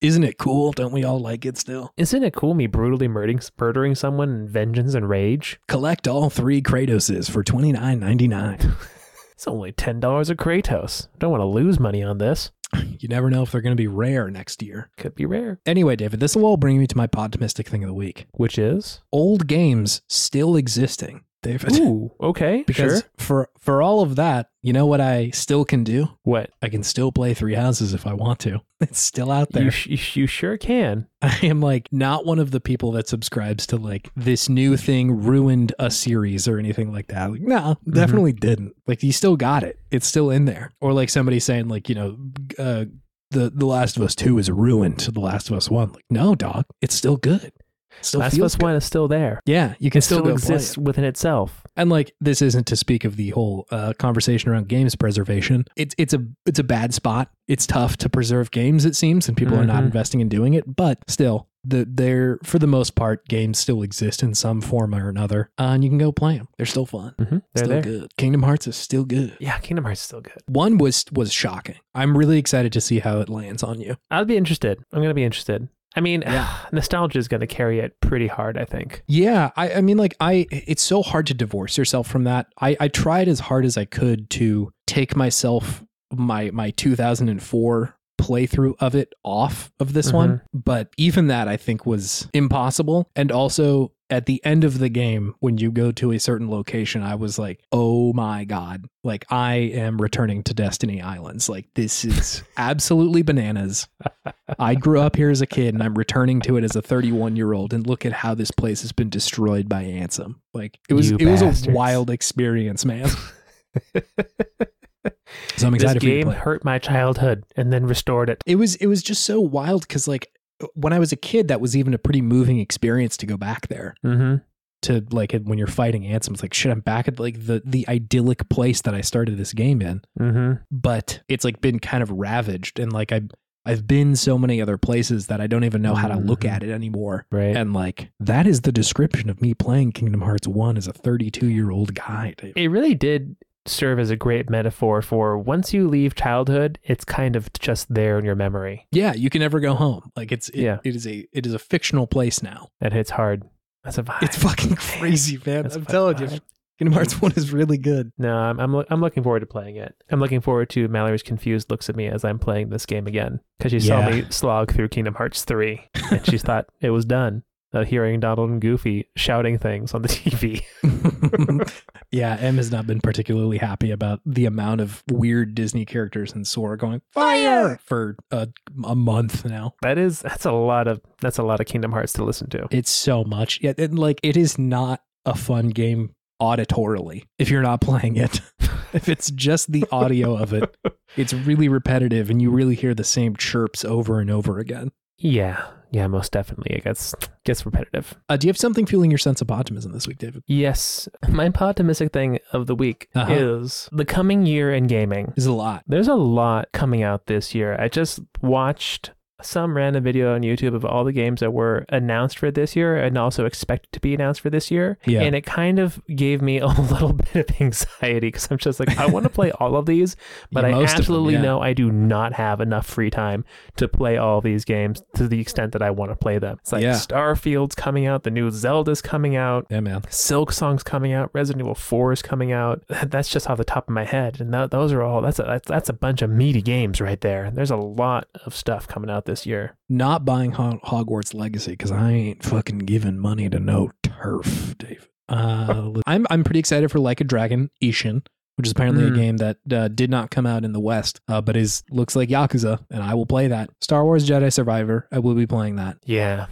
Isn't it cool? Don't we all like it still? Isn't it cool me brutally murdering, murdering someone in vengeance and rage? Collect all three Kratoses for twenty nine ninety nine. It's only $10 a Kratos. Don't want to lose money on this. You never know if they're going to be rare next year. Could be rare. Anyway, David, this will all bring me to my podtimistic thing of the week. Which is? Old games still existing, David. Ooh, okay. Because sure. for for all of that, you know what I still can do? What? I can still play Three Houses if I want to. It's still out there. You, sh- you, sure can. I am like not one of the people that subscribes to like this new thing ruined a series or anything like that. Like, no, definitely didn't. Like you still got it. It's still in there. Or like somebody saying like, you know, uh, the The Last of Us 2 is ruined to The Last of Us 1. Like, no, dog. It's still good. It still Last of Us good. 1 is still there. Yeah, you can It still, still go exists it. within itself. And like this isn't to speak of the whole uh, conversation around games preservation. It's it's a it's a bad spot. It's tough to preserve games. It seems, and people are not Mhm. investing in doing it. But still, the they're for the most part, games still exist in some form or another, uh, and you can go play them. They're still fun. Mm-hmm. They're still there. good. Kingdom Hearts is still good. Yeah, Kingdom Hearts is still good. One was was shocking. I'm really excited to see how it lands on you. I'd be interested. I'm going to be interested. I mean, Yeah. nostalgia is going to carry it pretty hard, I think. Yeah, I, I mean, like, I it's so hard to divorce yourself from that. I, I tried as hard as I could to take myself my my 2004 playthrough of it off of this one, mm-hmm. but even that I think was impossible. And also, at the end of the game, when you go to a certain location, I was like, oh my God. Like, I am returning to Destiny Islands. Like, this is absolutely bananas. I grew up here as a kid and I'm returning to it as a 31 year old. And look at how this place has been destroyed by Ansem. Like, it was, You it was a wild experience, man. So I'm this excited for you to game hurt my childhood and then restored it. It was it was just so wild because like when I was a kid, that was even a pretty moving experience to go back there. Mm-hmm. To like when you're fighting Ansem, it's like shit. I'm back at like the the idyllic place that I started this game in, Mm-hmm. but it's like been kind of ravaged and like I I've been so many other places that I don't even know how to look Mhm. at it anymore. Right. And like that is the description of me playing Kingdom Hearts One as a 32 year old guy. It really did serve as a great metaphor for once you leave childhood, it's kind of just there in your memory. Yeah, you can never go home. Like it's it, Yeah. it is a it is a fictional place now. It hits hard. That's a vibe. It's fucking crazy, man. That's I'm telling you. Kingdom Hearts One is really good. No, I'm I'm, I'm looking forward to playing it. I'm looking forward to Mallory's confused looks at me as I'm playing this game again because she saw me slog through Kingdom Hearts 3 and she thought it was done. Uh, hearing Donald and Goofy shouting things on the TV. yeah, M has not been particularly happy about the amount of weird Disney characters in Sora going fire for a, a month now. That is that's a lot of that's a lot of Kingdom Hearts to listen to. It's so much. Yeah, and like it is not a fun game auditorily if you're not playing it. if it's just the audio of it, it's really repetitive and you really hear the same chirps over and over again. Yeah, yeah, most definitely. It gets gets repetitive. Uh, do you have something fueling your sense of optimism this week, David? Yes, my optimistic thing of the week Uh-huh. is the coming year in gaming. There's a lot. There's a lot coming out this year. I just watched some random video on YouTube of all the games that were announced for this year and also expected to be announced for this year. Yeah. And it kind of gave me a little bit of anxiety because I'm just like, I want to play all of these, but Yeah, I of them, absolutely yeah. know I do not have enough free time to play all these games to the extent that I want to play them. It's like. Starfield's coming out, the new Zelda's coming out. Yeah, man. Silksong's coming out, Resident Evil 4 is coming out. That's just off the top of my head, and that, those are all. That's a that's, that's a bunch of meaty games right there. There's a lot of stuff coming out this year. Not buying Ho- Hogwarts Legacy because I ain't fucking giving money to no TERF, David. Uh, I'm I'm pretty excited for Like a Dragon Ishin, which is apparently Mm. a game that uh, did not come out in the West, uh, but is looks like Yakuza, and I will play that. Star Wars Jedi Survivor, I will be playing that. Yeah,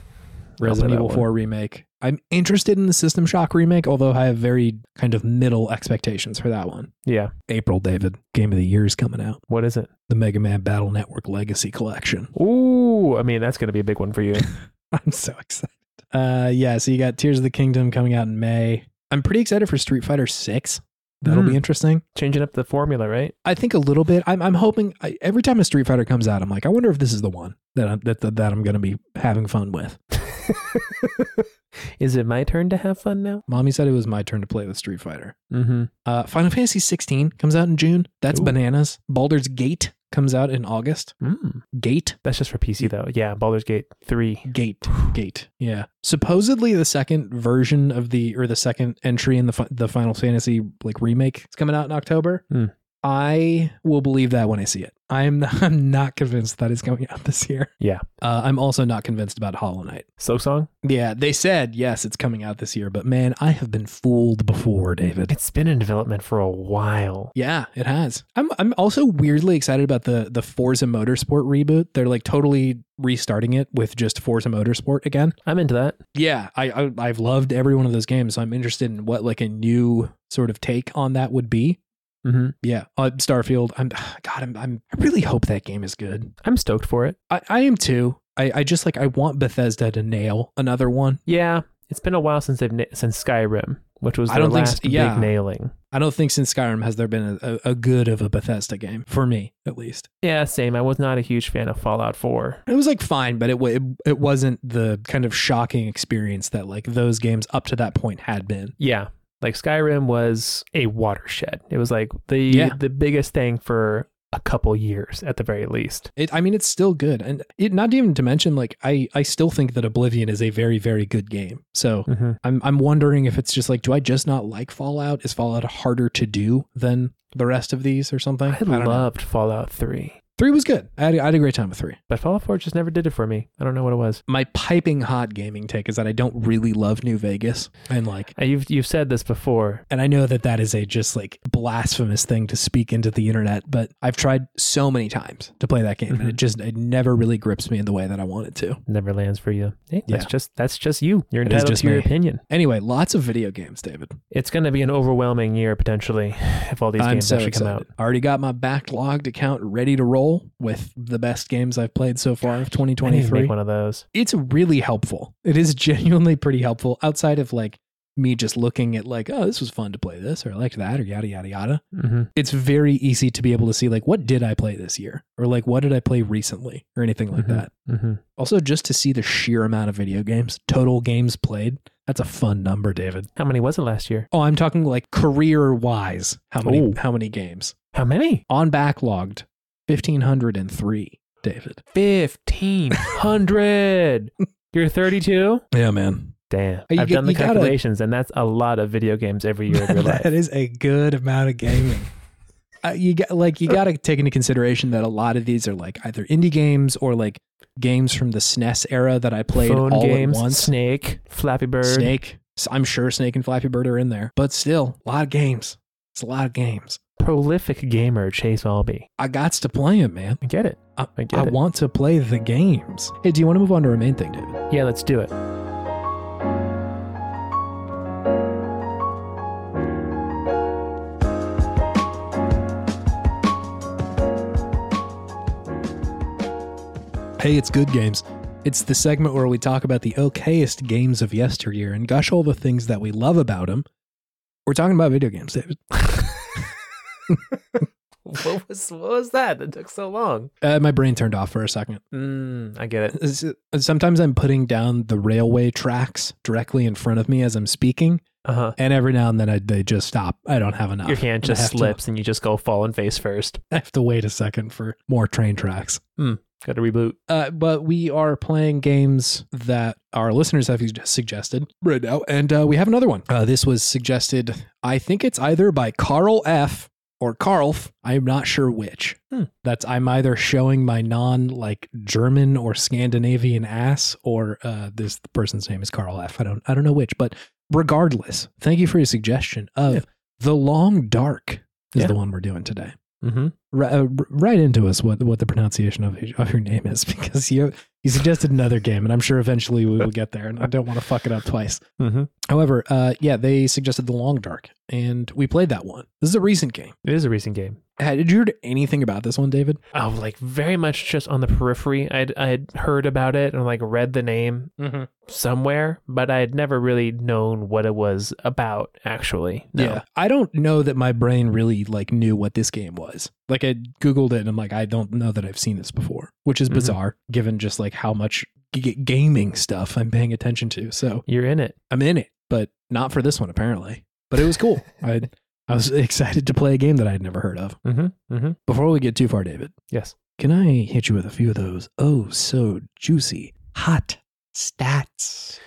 Resident Evil 4 remake. I'm interested in the System Shock remake, although I have very kind of middle expectations for that one. Yeah, April, David, Game of the Year is coming out. what is it? The Mega Man Battle Network Legacy Collection. Ooh, I mean that's gonna be a big one for you. I'm so excited. Uh, yeah. So you got Tears of the Kingdom coming out in May. I'm pretty excited for Street Fighter Six. That'll Mm. be interesting. Changing up the formula, right? I think a little bit. I'm, I'm hoping I, every time a Street Fighter comes out, I'm like, I wonder if this is the one that I'm, that, that, that I'm going to be having fun with. is it my turn to have fun now? Mommy said it was my turn to play with Street Fighter. Mm-hmm. Uh, Final Fantasy 16 comes out in June. That's Ooh. bananas. Baldur's Gate comes out in August. Mm. Gate, That's just for PC though. Yeah, Baldur's Gate three. Gate, Gate. Yeah. Supposedly the second version of the or the second entry in the the Final Fantasy like remake is coming out in October. Hmm. I will believe that when I see it. I'm I'm not convinced that is coming out this year. Yeah. Uh, I'm also not convinced about Hollow Knight. So Song. Yeah, they said yes, it's coming out this year, but man, I have been fooled before, David. It's been in development for a while. Yeah, it has. I'm I'm also weirdly excited about the the Forza Motorsport reboot. They're like totally restarting it with just Forza Motorsport again. I'm into that. Yeah, I, I I've loved every one of those games, so I'm interested in what like a new sort of take on that would be. Mm-hmm. Yeah, uh, Starfield. I'm God. I'm, I'm I really hope that game is good. I'm stoked for it. I, I am too. I, I just like I want Bethesda to nail another one. Yeah, it's been a while since they've na- since Skyrim, which was I don't think yeah. big nailing. I don't think since Skyrim has there been a, a, good of a Bethesda game for me at least. Yeah, same. I was not a huge fan of Fallout 4. It was like fine, but it it, it wasn't the kind of shocking experience that like those games up to that point had been. Yeah, like Skyrim was a watershed. It was like the Yeah. the biggest thing for a couple years at the very least. It, I mean, it's still good, and it, not even to mention, like I, I still think that Oblivion is a very, very good game. So Mm-hmm. I'm, I'm wondering if it's just like, do I just not like Fallout? Is Fallout harder to do than the rest of these, or something? I know. loved Fallout 3. Three was good. I had, I had a great time with three. But Fallout 4 just never did it for me. I don't know what it was. My piping hot gaming take is that I don't really love New Vegas, and like, Uh, You've you've said this before. and I know that that is a just like blasphemous thing to speak into the internet, but I've tried so many times to play that game, and it just it never really grips me in the way that I want it to. Never lands for you. Hey, that's Yeah. just that's just you. You're It is entitled just to your me. opinion. Anyway, lots of video games, David. It's going to be an overwhelming year potentially if all these I'm games so actually excited. come out. I already got my Backloggd account ready to roll with the best games I've played so far of I need to 2023. make one of those. It's really helpful. It is genuinely pretty helpful outside of like me just looking at like, oh, this was fun to play this or I liked that or yada yada yada. hmm It's very easy to be able to see like what did I play this year or like what did I play recently or anything like Mhm. that. hmm Also just to see the sheer amount of video games, total games played. That's a fun number, David. How many was it last year? Oh, I'm talking like career wise. How many Ooh. how many games? How many? On Backloggd, 1503, David. 1500. You're 32? Yeah, man. Damn. You I've get- done the you gotta- calculations, and that's a lot of video games every year of your life. that is a good amount of gaming. uh, you got like you got to take into consideration that a lot of these are like either indie games or like games from the SNES era that I played Phone all games, at once. Snake, Flappy Bird. Snake. I'm sure Snake and Flappy Bird are in there, but still, a lot of games. It's a lot of games. Prolific gamer Chase Albee. I got to play them, man. I get it. I, I get I it. want to play the games. Hey, do you want to move on to our main thing, David? Yeah, let's do it. Hey, it's Good Games. It's the segment where we talk about the okayest games of yesteryear and gush all the things that we love about them. We're talking about video games, David. what was what was that? That took so long. Uh, my brain turned off for a second. Mm, I get it. Sometimes I'm putting down the railway tracks directly in front of me as I'm speaking, Uh huh. and every now and then I, they just stop. I don't have enough. Your hand And just have to- slips, and you just go falling face first. I have to wait a second for more train tracks. Got to reboot. Uh, but we are playing games that our listeners have suggested right now, and uh, we have another one. Uh, this was suggested, I think it's either by Carl F. or Karlf. I'm not sure which. Hmm. That's I'm either showing my non like German or Scandinavian ass, or uh, this person's name is Carl F. I don't I don't know which, but regardless, thank you for your suggestion of Yeah. the Long Dark is Yeah. the one we're doing today Mm-hmm. uh, right into us what what the pronunciation of, of your name is because you you suggested another game and I'm sure eventually we will get there and I don't want to fuck it up twice. Mm-hmm. However, uh, yeah, they suggested the Long Dark and we played that one. This is a recent game. It is a recent game. Did you heard anything about this one, David? Oh, like very much just on the periphery. I'd I had heard about it and like read the name Mm-hmm. somewhere, but I had never really known what it was about. Actually, no. Yeah, I don't know that my brain really like knew what this game was. Like I googled it and I'm like, I don't know that I've seen this before, which is Mhm. bizarre given just like how much g- gaming stuff I'm paying attention to. So You're in it. I'm in it, but not for this one apparently. But it was cool. I I was excited to play a game that I had never heard of. Mm-hmm. Mm-hmm. Before we get too far, David, Yes. can I hit you with a few of those oh so juicy hot stats?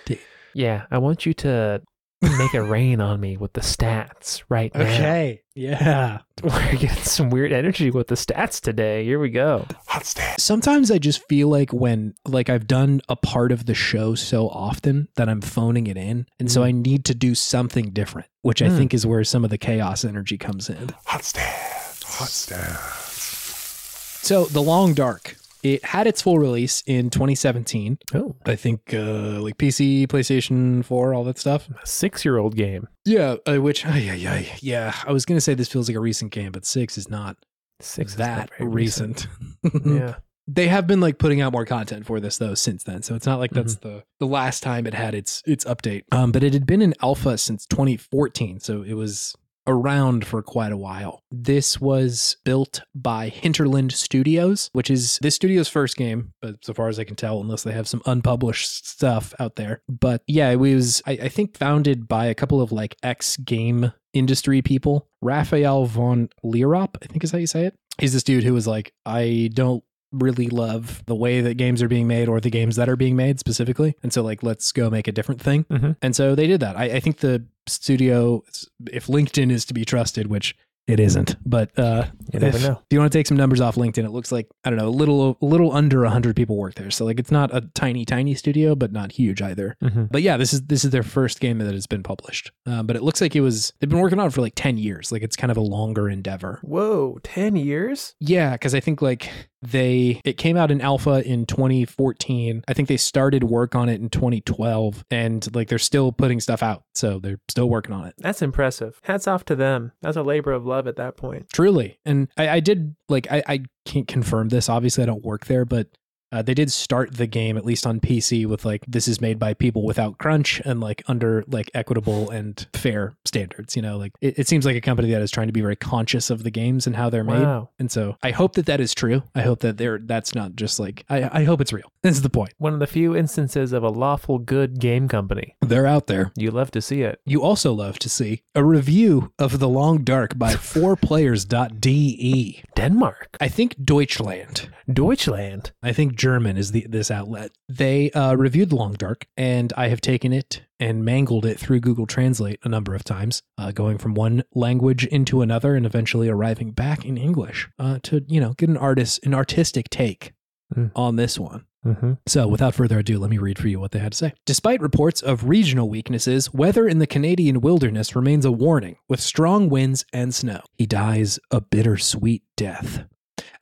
Yeah, I want you to make it rain on me with the stats right now. Okay. Yeah. We're getting some weird energy with the stats today. Here we go. Hot stat. Sometimes I just feel like when like I've done a part of the show so often that I'm phoning it in, and so Mm. I need to do something different, which I Mm. think is where some of the chaos energy comes in. Hot stats. Hot stats. So, The Long Dark, it had its full release in 2017. Oh, I think uh, like PC, PlayStation 4, all that stuff. a six-year-old game. Yeah, uh, which yeah, yeah, yeah. I was gonna say this feels like a recent game, but six is not Six that not very recent. yeah. they have been like putting out more content for this though since then, so it's not like that's Mm-hmm. the the last time it had its its update. Um, but it had been in alpha since 2014, so it was around for quite a while. This was built by Hinterland Studios, which is this studio's first game, but so far as I can tell, unless they have some unpublished stuff out there. But yeah, it was, I, I think, founded by a couple of like ex game industry people. Raphael van Lierop, I think is how you say it. He's this dude who was like, I don't really love the way that games are being made or the games that are being made specifically. And so, like, let's go make a different thing. Mhm. And so they did that. I, I think the studio, if LinkedIn is to be trusted, which it isn't. But uh, You if, know. If you want to take some numbers off LinkedIn, it looks like I don't know, a little a little under hundred people work there. So like it's not a tiny tiny studio, but not huge either. Mm-hmm. But yeah, this is this is their first game that has been published. Um, but it looks like it was they've been working on it for like ten years. Like it's kind of a longer endeavor. Whoa, 10 years? Yeah, because I think like they it came out in alpha in 2014. I think they started work on it in 2012, and like they're still putting stuff out. So they're still working on it. That's impressive. Hats off to them. That's a labor of love at that point. Truly. And I, I did like I, I can't confirm this. Obviously, I don't work there, but uh, they did start the game at least on PC with like this is made by people without crunch and like under like equitable and fair standards. You know, like it, it seems like a company that is trying to be very conscious of the games and how they're made. Wow. And so I hope that that is true. I hope that they're that's not just like I, I hope it's real. This is the point. One of the few instances of a lawful good game company. They're out there. You love to see it. You also love to see a review of The Long Dark by 4players.de. Denmark. I think Deutschland. Deutschland. I think German is the this outlet. They uh, reviewed Long Dark, and I have taken it and mangled it through Google Translate a number of times, uh, going from one language into another, and eventually arriving back in English uh, to you know get an artist an artistic take Mm. on this one. Mm-hmm. So, without further ado, let me read for you what they had to say. Despite reports of regional weaknesses, weather in the Canadian wilderness remains a warning, with strong winds and snow. He dies a bittersweet death.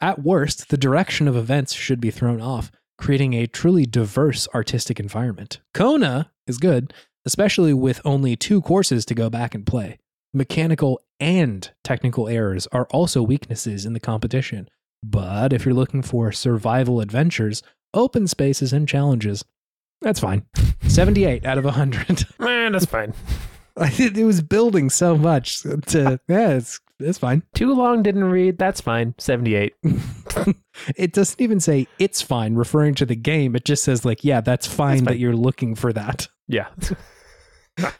At worst, the direction of events should be thrown off, creating a truly diverse artistic environment. Kona is good, especially with only two courses to go back and play. Mechanical and technical errors are also weaknesses in the competition. But if you're looking for survival adventures, open spaces, and challenges, that's fine. 78 out of 100. Man, that's fine. it was building so much to, yeah, it's, it's fine. Too long didn't read. That's fine. 78. it doesn't even say it's fine referring to the game. It just says, like, yeah, that's fine, fine. that you're looking for that. Yeah.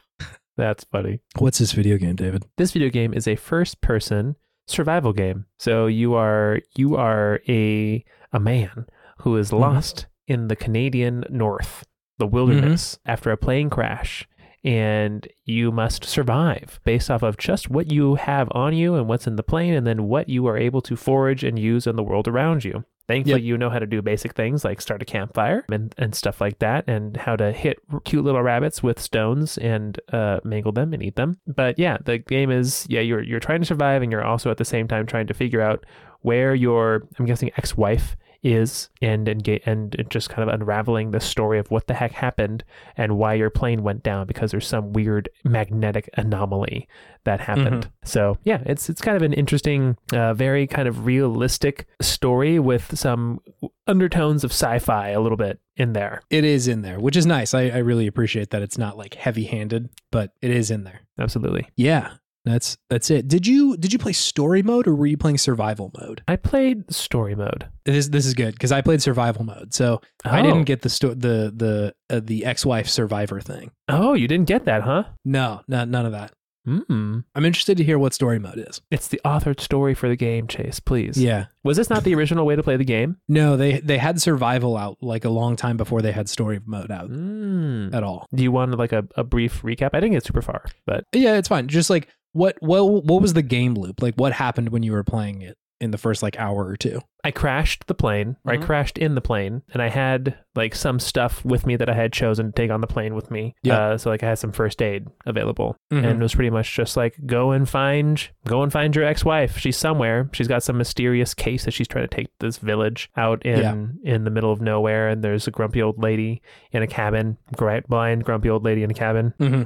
That's funny. What's this video game, David? This video game is a first person survival game. So you are you are a a man who is mm-hmm. lost in the Canadian north, the wilderness mm-hmm. after a plane crash and you must survive based off of just what you have on you and what's in the plane and then what you are able to forage and use in the world around you. Thankfully, Yep. you know how to do basic things like start a campfire and, and stuff like that, and how to hit cute little rabbits with stones and uh, mangle them and eat them. But yeah, the game is yeah you're you're trying to survive, and you're also at the same time trying to figure out where your I'm guessing ex-wife is, and and and just kind of unraveling the story of what the heck happened and why your plane went down because there's some weird magnetic anomaly that happened. So yeah, it's it's kind of an interesting, uh, very kind of realistic story with some undertones of sci-fi a little bit in there. It is in there, which is nice. I, I really appreciate that it's not like heavy handed, but it is in there. Absolutely. Yeah. That's that's it. Did you did you play story mode or were you playing survival mode? I played story mode. This this is good because I played survival mode, so I Oh. didn't get the sto- the the uh, the ex wife survivor thing. Oh, you didn't get that, huh? No, no, none of that. Mm. I'm interested to hear what story mode is. It's the authored story for the game, Chase. Please. Yeah. Was this not the original way to play the game? No, they they had survival out like a long time before they had story mode out Mm. at all. Do you want like a, a brief recap? I didn't get super far, but Yeah, it's fine. Just like what what what was the game loop? Like what happened when you were playing it in the first like hour or two? I crashed the plane, or Mhm. I crashed in the plane, and I had like some stuff with me that I had chosen to take on the plane with me. Yeah. Uh, so like I had some first aid available, Mhm. and it was pretty much just like go and find, go and find your ex-wife. She's somewhere. She's got some mysterious case that she's trying to take this village out in in the middle of nowhere, and there's a grumpy old lady in a cabin, blind grumpy old lady in a cabin. Mm-hmm.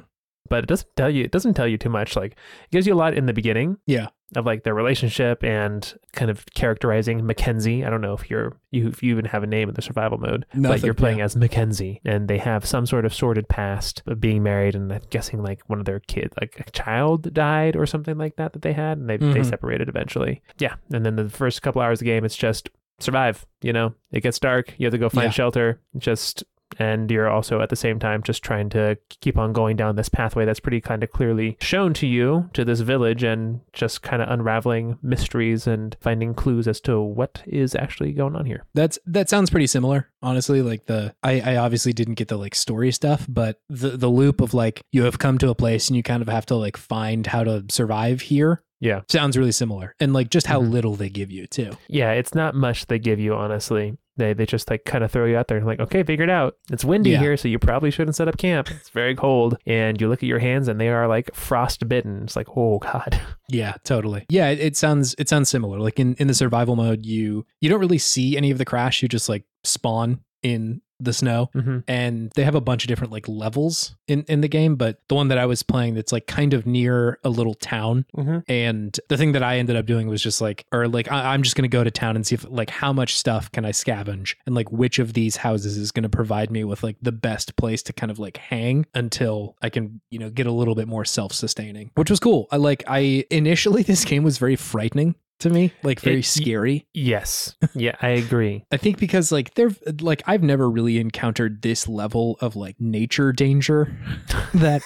But it doesn't tell you. It doesn't tell you too much. Like it gives you a lot in the beginning Yeah. of like their relationship and kind of characterizing Mackenzie. I don't know if you're you if you even have a name in the survival mode, Nothing, but you're playing yeah. as Mackenzie, and they have some sort of sordid past of being married, and I'm guessing like one of their kids, like a child, died or something like that that they had, and they they Mhm. separated eventually. Yeah, and then the first couple hours of the game, it's just survive. You know, it gets dark, you have to go find Yeah. shelter, just. And you're also at the same time just trying to keep on going down this pathway that's pretty kind of clearly shown to you to this village and just kind of unraveling mysteries and finding clues as to what is actually going on here. That's that sounds pretty similar, honestly. Like the I, I obviously didn't get the like story stuff, but the the loop of like you have come to a place and you kind of have to like find how to survive here Yeah. Sounds really similar. And like just how Mhm. little they give you too. Yeah, it's not much they give you, honestly. They they just like kind of throw you out there like, okay, figure it out. It's windy Yeah. here, so you probably shouldn't set up camp. It's very cold. And you look at your hands and they are like frost bitten. It's like, oh God. Yeah, totally. Yeah, it, it sounds it sounds similar. Like in in the survival mode, you you don't really see any of the crash. You just like spawn in the snow Mm-hmm. and they have a bunch of different like levels in in the game but the one that i was playing that's like kind of near a little town Mm-hmm. and the thing that i ended up doing was just like or like I, i'm just gonna go to town and see if like how much stuff can i scavenge and like which of these houses is gonna provide me with like the best place to kind of like hang until i can you know get a little bit more self-sustaining which was cool i like i initially this game was very frightening to me like very It- scary Yes. Yeah, I agree. I think because like they're like I've never really encountered this level of like nature danger that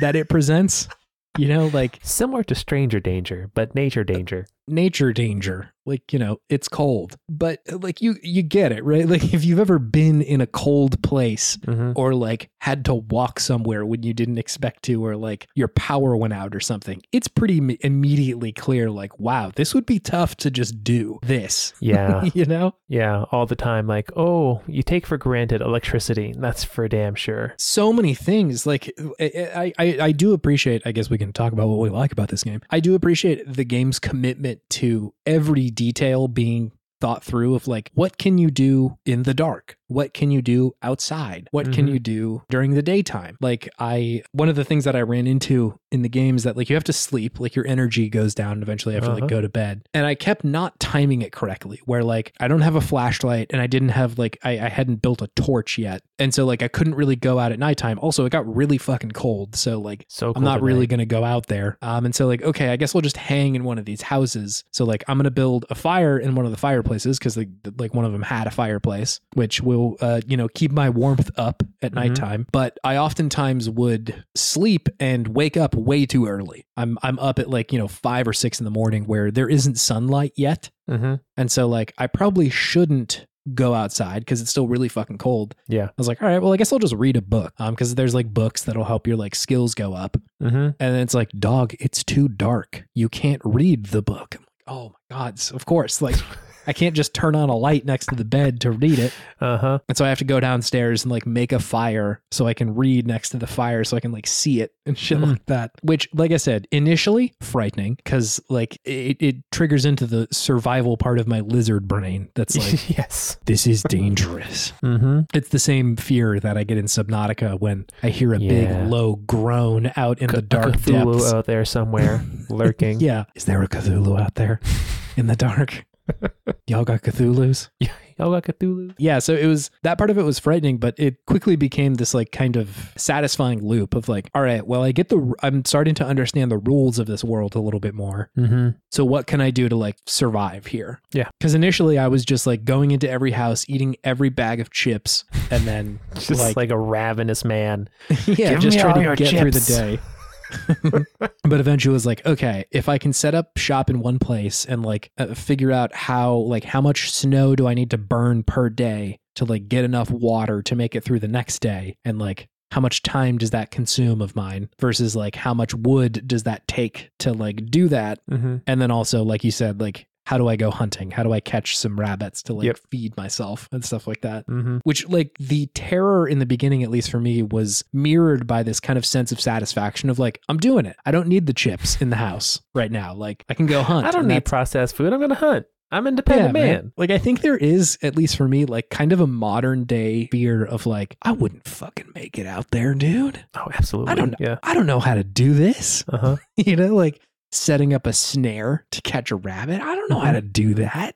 that it presents. You know, like Similar to stranger danger, but nature danger. Nature danger. Like, you know, it's cold. But like you you get it, right? Like if you've ever been in a cold place Mm-hmm. or like had to walk somewhere when you didn't expect to or like your power went out or something it's pretty im- immediately clear like wow this would be tough to just do this Yeah. you know Yeah, all the time. Like, oh, you take for granted electricity. That's for damn sure. so many things like I, I i do appreciate i guess we can talk about what we like about this game i do appreciate the game's commitment to every detail being thought through of like what can you do in the dark what can you do outside what can Mhm. you do during the daytime like i one of the things that i ran into in the game is that like you have to sleep like your energy goes down eventually to Uh-huh. like go to bed and i kept not timing it correctly where like i don't have a flashlight and i didn't have like i, I hadn't built a torch yet and so like i couldn't really go out at nighttime also it got really fucking cold so like So I'm not really going to go out there. Um, and so like, okay, I guess we'll just hang in one of these houses. So like, I'm going to build a fire in one of the fireplaces because like, like one of them had a fireplace, which will, uh, you know, keep my warmth up at Mhm. nighttime. But I oftentimes would sleep and wake up way too early. I'm, I'm up at like, you know, five or six in the morning where there isn't sunlight yet. Mhm. And so like, I probably shouldn't go outside because it's still really fucking cold. Yeah. I was like, all right, well, I guess I'll just read a book. Um, because there's like books that'll help your like skills go up. Mm-hmm. And then it's like, dog, it's too dark. You can't read the book. I'm like, oh my God. So of course, like, I can't just turn on a light next to the bed to read it. Uh huh. And so I have to go downstairs and like make a fire so I can read next to the fire so I can like see it and shit Mm. like that. Which, like I said, initially frightening because like it, it triggers into the survival part of my lizard brain that's like, yes. this is dangerous. Mm-hmm. It's the same fear that I get in Subnautica when I hear a Yeah. big low groan out in the dark Cthulhu depths. out there somewhere lurking. Yeah. Is there a Cthulhu out there in the dark? Y'all got Cthulhu's? Y'all got Cthulhu. Yeah, so it was that part of it was frightening, but it quickly became this like kind of satisfying loop of like, all right, well, I get the I'm starting to understand the rules of this world a little bit more. Mm-hmm. So what can I do to like survive here? Yeah. Cuz initially I was just like going into every house, eating every bag of chips and then Just like, like, a ravenous man. yeah, Give just trying to get through the day. but eventually it was like, okay, if I can set up shop in one place and like uh, figure out how like how much snow do I need to burn per day to like get enough water to make it through the next day and like how much time does that consume of mine versus like how much wood does that take to like do that Mm-hmm. and then also like you said like how do I go hunting? How do I catch some rabbits to like Yep. feed myself and stuff like that? Mm-hmm. which like the terror in the beginning at least for me was mirrored by this kind of sense of satisfaction of like i'm doing it i don't need the chips in the house right now like i can go hunt I don't need processed food. I'm gonna hunt. I'm an yeah, independent man. man. Like I think there is, at least for me, like kind of a modern day fear of like, I wouldn't fucking make it out there, dude. Oh, absolutely. I don't know. Yeah. I don't know how to do this. Uh huh. you know, like setting up a snare to catch a rabbit. I don't know how to do mm-hmm. that.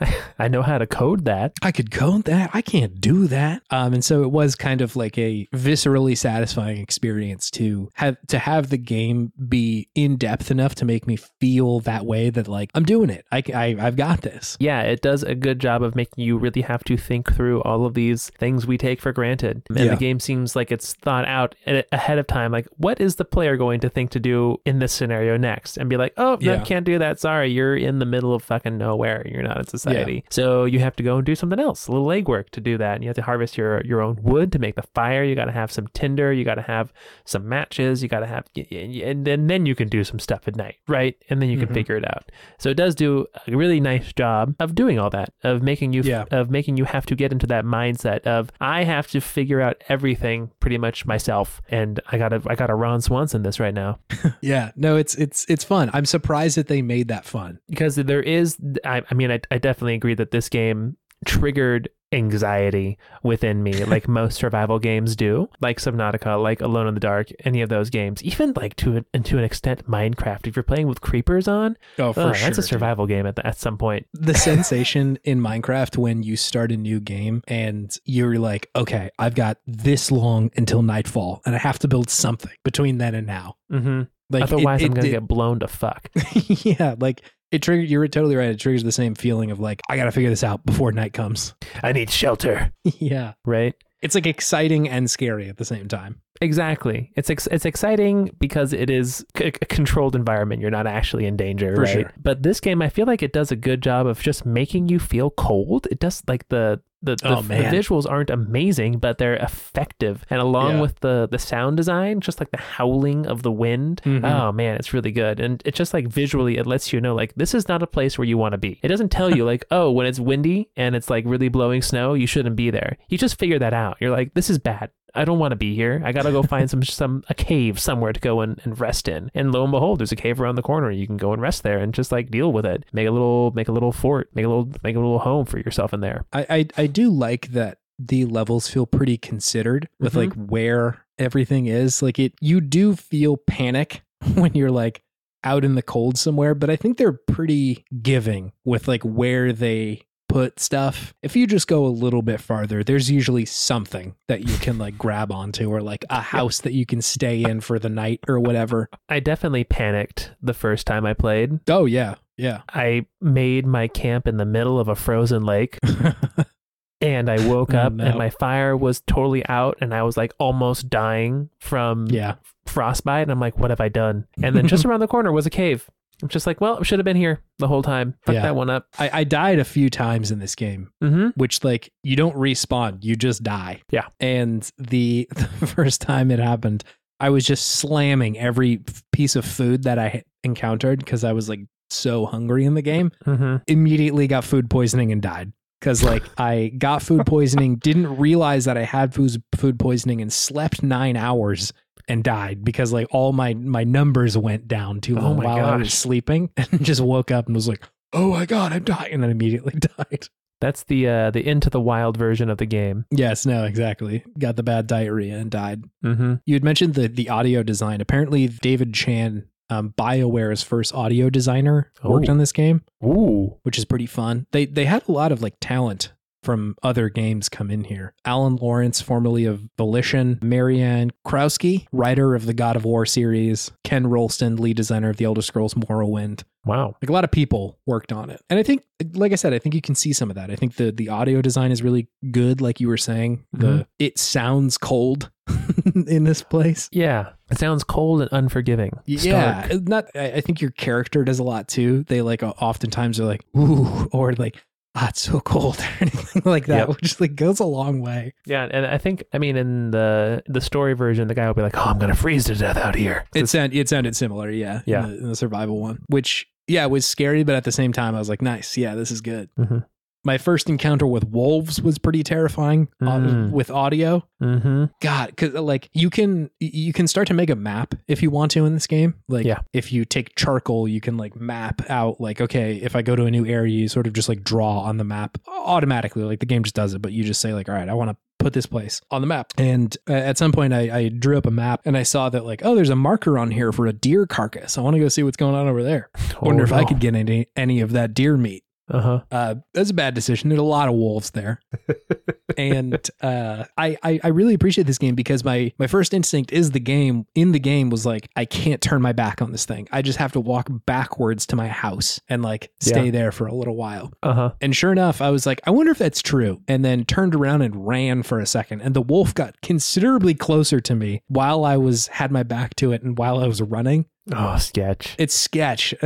I know how to code that. I could code that. I can't do that. Um, and so it was kind of like a viscerally satisfying experience to have to have the game be in depth enough to make me feel that way that like I'm doing it. I, I I've got this. Yeah, it does a good job of making you really have to think through all of these things we take for granted. And Yeah. the game seems like it's thought out ahead of time. Like, what is the player going to think to do in this scenario next? And be like, oh, no, Yeah. can't do that. Sorry, you're in the middle of fucking nowhere. You're not in society. Society. So you have to go and do something else, a little legwork to do that. And you have to harvest your your own wood to make the fire. You got to have some tinder. You got to have some matches. You got to have, and then then you can do some stuff at night, right? And then you can Mhm. figure it out. So it does do a really nice job of doing all that, of making you Yeah. of making you have to get into that mindset of I have to figure out everything pretty much myself, and I gotta I gotta Ron Swanson this right now Yeah, no, it's it's it's fun. I'm surprised that they made that fun. because there is I, I mean I, I definitely agree that this game triggered anxiety within me like most survival games do like subnautica like alone in the dark any of those games. Even like to an, to an extent minecraft. If you're playing with creepers on Oh, for oh, that's a survival game at, the, at some point. The sensation in Minecraft when you start a new game and you're like, okay, I've got this long until nightfall, and I have to build something between then and now. mm-hmm. Like, it- otherwise i'm gonna it- get blown to fuck. Yeah, like it triggered. You're totally right. It triggers the same feeling of like, I got to figure this out before night comes. i need shelter yeah, right it's like exciting and scary at the same time. Exactly. It's ex- it's exciting because it is c- a controlled environment. You're not actually in danger, For right? sure. But this game, I feel like it does a good job of just making you feel cold. It does like the the, the, Oh, the visuals aren't amazing, but they're effective. And along Yeah. with the the sound design, just like the howling of the wind, Mhm. oh man, it's really good. And it just like visually, it lets you know like this is not a place where you want to be. It doesn't tell you like oh when it's windy and it's like really blowing snow, you shouldn't be there. You just figure that out. You're like this is bad. I don't want to be here. I gotta go find some some a cave somewhere to go and, and rest in. And lo and behold, there's a cave around the corner. You can go and rest there and just like deal with it. Make a little make a little fort. Make a little make a little home for yourself in there. I, I I do like that the levels feel pretty considered with Mhm. like where everything is. Like it you do feel panic when you're like out in the cold somewhere, but I think they're pretty giving with like where they put stuff. If you just go a little bit farther, there's usually something that you can like grab onto or like a house that you can stay in for the night or whatever. I definitely panicked the first time I played. Oh yeah. Yeah. I made my camp in the middle of a frozen lake and I woke Oh, up no. and my fire was totally out and I was like almost dying from yeah. frostbite. And I'm like, what have I done? And then just around the corner was a cave. I'm just like, well, I should have been here the whole time. Fuck Yeah. that one up. I, I died a few times in this game. Mm-hmm. which like you don't respawn, you just die. Yeah. And the, the first time it happened, I was just slamming every piece of food that I encountered because I was like so hungry in the game. Mm-hmm. Immediately got food poisoning and died. Because like I got food poisoning, didn't realize that I had food food poisoning, and slept nine hours and died because like all my my numbers went down too Oh while I was sleeping, and just woke up and was like, "Oh my god, I'm dying!" and then immediately died. That's the uh, the into the wild version of the game. Yes, no, exactly. Got the bad diarrhea and died. Mm-hmm. You had mentioned the the audio design. Apparently, David Chan, um, Bioware's first audio designer, worked Oh. on this game, Ooh. which is pretty fun. They they had a lot of like talent from other games come in here. Alan Lawrence, formerly of Volition, Marianne Krawczyk, writer of the God of War series, Ken Rolston, lead designer of the Elder Scrolls Morrowind. Wow. Like a lot of people worked on it. And I think like I said, I think you can see some of that. I think the the audio design is really good like you were saying. The Mhm. it sounds cold in this place. Yeah. It sounds cold and unforgiving. Yeah, Stark. not. I think your character does a lot too. They like oftentimes are like ooh, or like ah, it's so cold or anything like that, Yep. which like goes a long way. Yeah, and I think I mean in the the story version, the guy will be like, "Oh, I'm gonna freeze to death out here." It sound it sounded similar, yeah, Yeah. in the, in the survival one, which yeah was scary, but at the same time I was like, nice, yeah, this is good. Mhm. My first encounter with wolves was pretty terrifying uh, Mm. with audio. Mm-hmm. God, because like you can you can start to make a map if you want to in this game. Like Yeah. if you take charcoal, you can like map out like okay, if I go to a new area, you sort of just like draw on the map automatically. Like the game just does it, but you just say like, all right, I want to put this place on the map. And uh, at some point, I, I drew up a map and I saw that like, oh, there's a marker on here for a deer carcass. I want to go see what's going on over there. Wonder if I could get any any of that deer meat. Uh huh. Uh, that's a bad decision. There's a lot of wolves there, and uh, I, I I really appreciate this game because my my first instinct is the game in the game was like I can't turn my back on this thing. I just have to walk backwards to my house and like stay Yeah. there for a little while. Uh huh. And sure enough, I was like, I wonder if that's true. And then turned around and ran for a second, and the wolf got considerably closer to me while I was had my back to it and while I was running. Oh, sketch. It's sketch.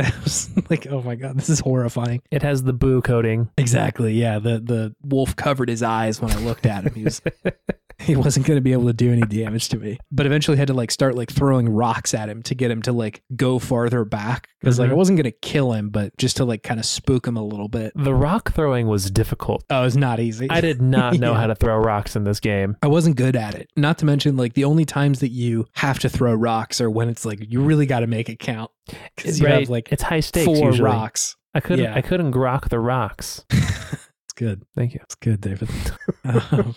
Like, oh my god, this is horrifying. It has the boo coating. Exactly. Yeah. The the wolf covered his eyes when I looked at him. He was he wasn't going to be able to do any damage to me. But eventually had to like start like throwing rocks at him to get him to like go farther back because like Mhm. I wasn't going to kill him, but just to like kind of spook him a little bit. The rock throwing was difficult. Oh, it's not easy. I did not know Yeah. how to throw rocks in this game. I wasn't good at it. Not to mention, like the only times that you have to throw rocks are when it's like you really got to make it count because you Right? have like it's high stakes. four usually. rocks. I couldn't. Yeah. I couldn't grok the rocks. Good. Thank you. It's good, David. Um,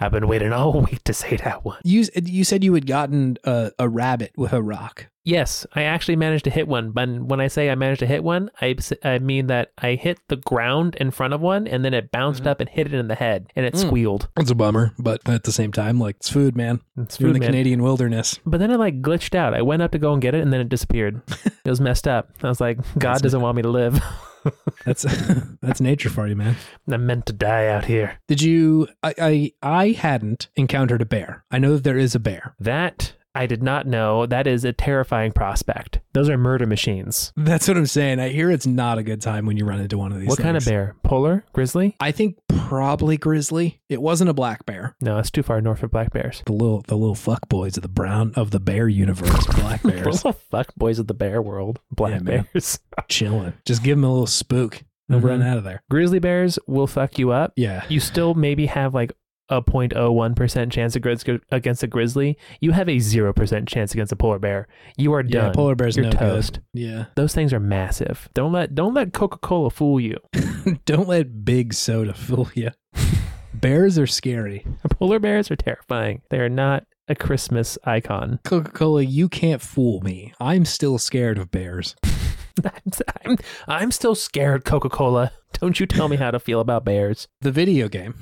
I've been waiting all week to say that one. you you said you had gotten a, a rabbit with a rock. Yes, I actually managed to hit one. But when I say I managed to hit one, I, I mean that I hit the ground in front of one, and then it bounced Mhm. up and hit it in the head, and it Mm. squealed. It's a bummer, but at the same time, like it's food, man. It's You're in the man. Canadian wilderness. But then it like glitched out. I went up to go and get it, and then it disappeared. it was messed up. I was like, God That's- doesn't want me to live. That's that's nature for you, man. I'm meant to die out here. Did you? I, I I hadn't encountered a bear. I know that there is a bear. That I did not know. That is a terrifying prospect. Those are murder machines. That's what I'm saying. I hear it's not a good time when you run into one of these. what kind of bear? Polar? Grizzly? I think probably grizzly. It wasn't a black bear. No, it's too far north for black bears. The little the little fuck boys of the brown of the bear universe, black bears, Little fuck boys of the bear world. Black Yeah, bears. chilling. Just give them a little spook. They'll Mhm. run out of there. Grizzly bears will fuck you up. Yeah. You still maybe have like a 0.01% chance against a grizzly. You have a 0% chance against a polar bear. You are Yeah, done. polar bears You're no toast. good. Yeah. Those things are massive. Don't let don't let Coca-Cola fool you. Don't let big soda fool you. Bears are scary. Polar bears are terrifying. They are not a Christmas icon. Coca Cola, you can't fool me. I'm still scared of bears. I'm, I'm, I'm still scared, Coca-Cola. Don't you tell me how to feel about bears. The video game.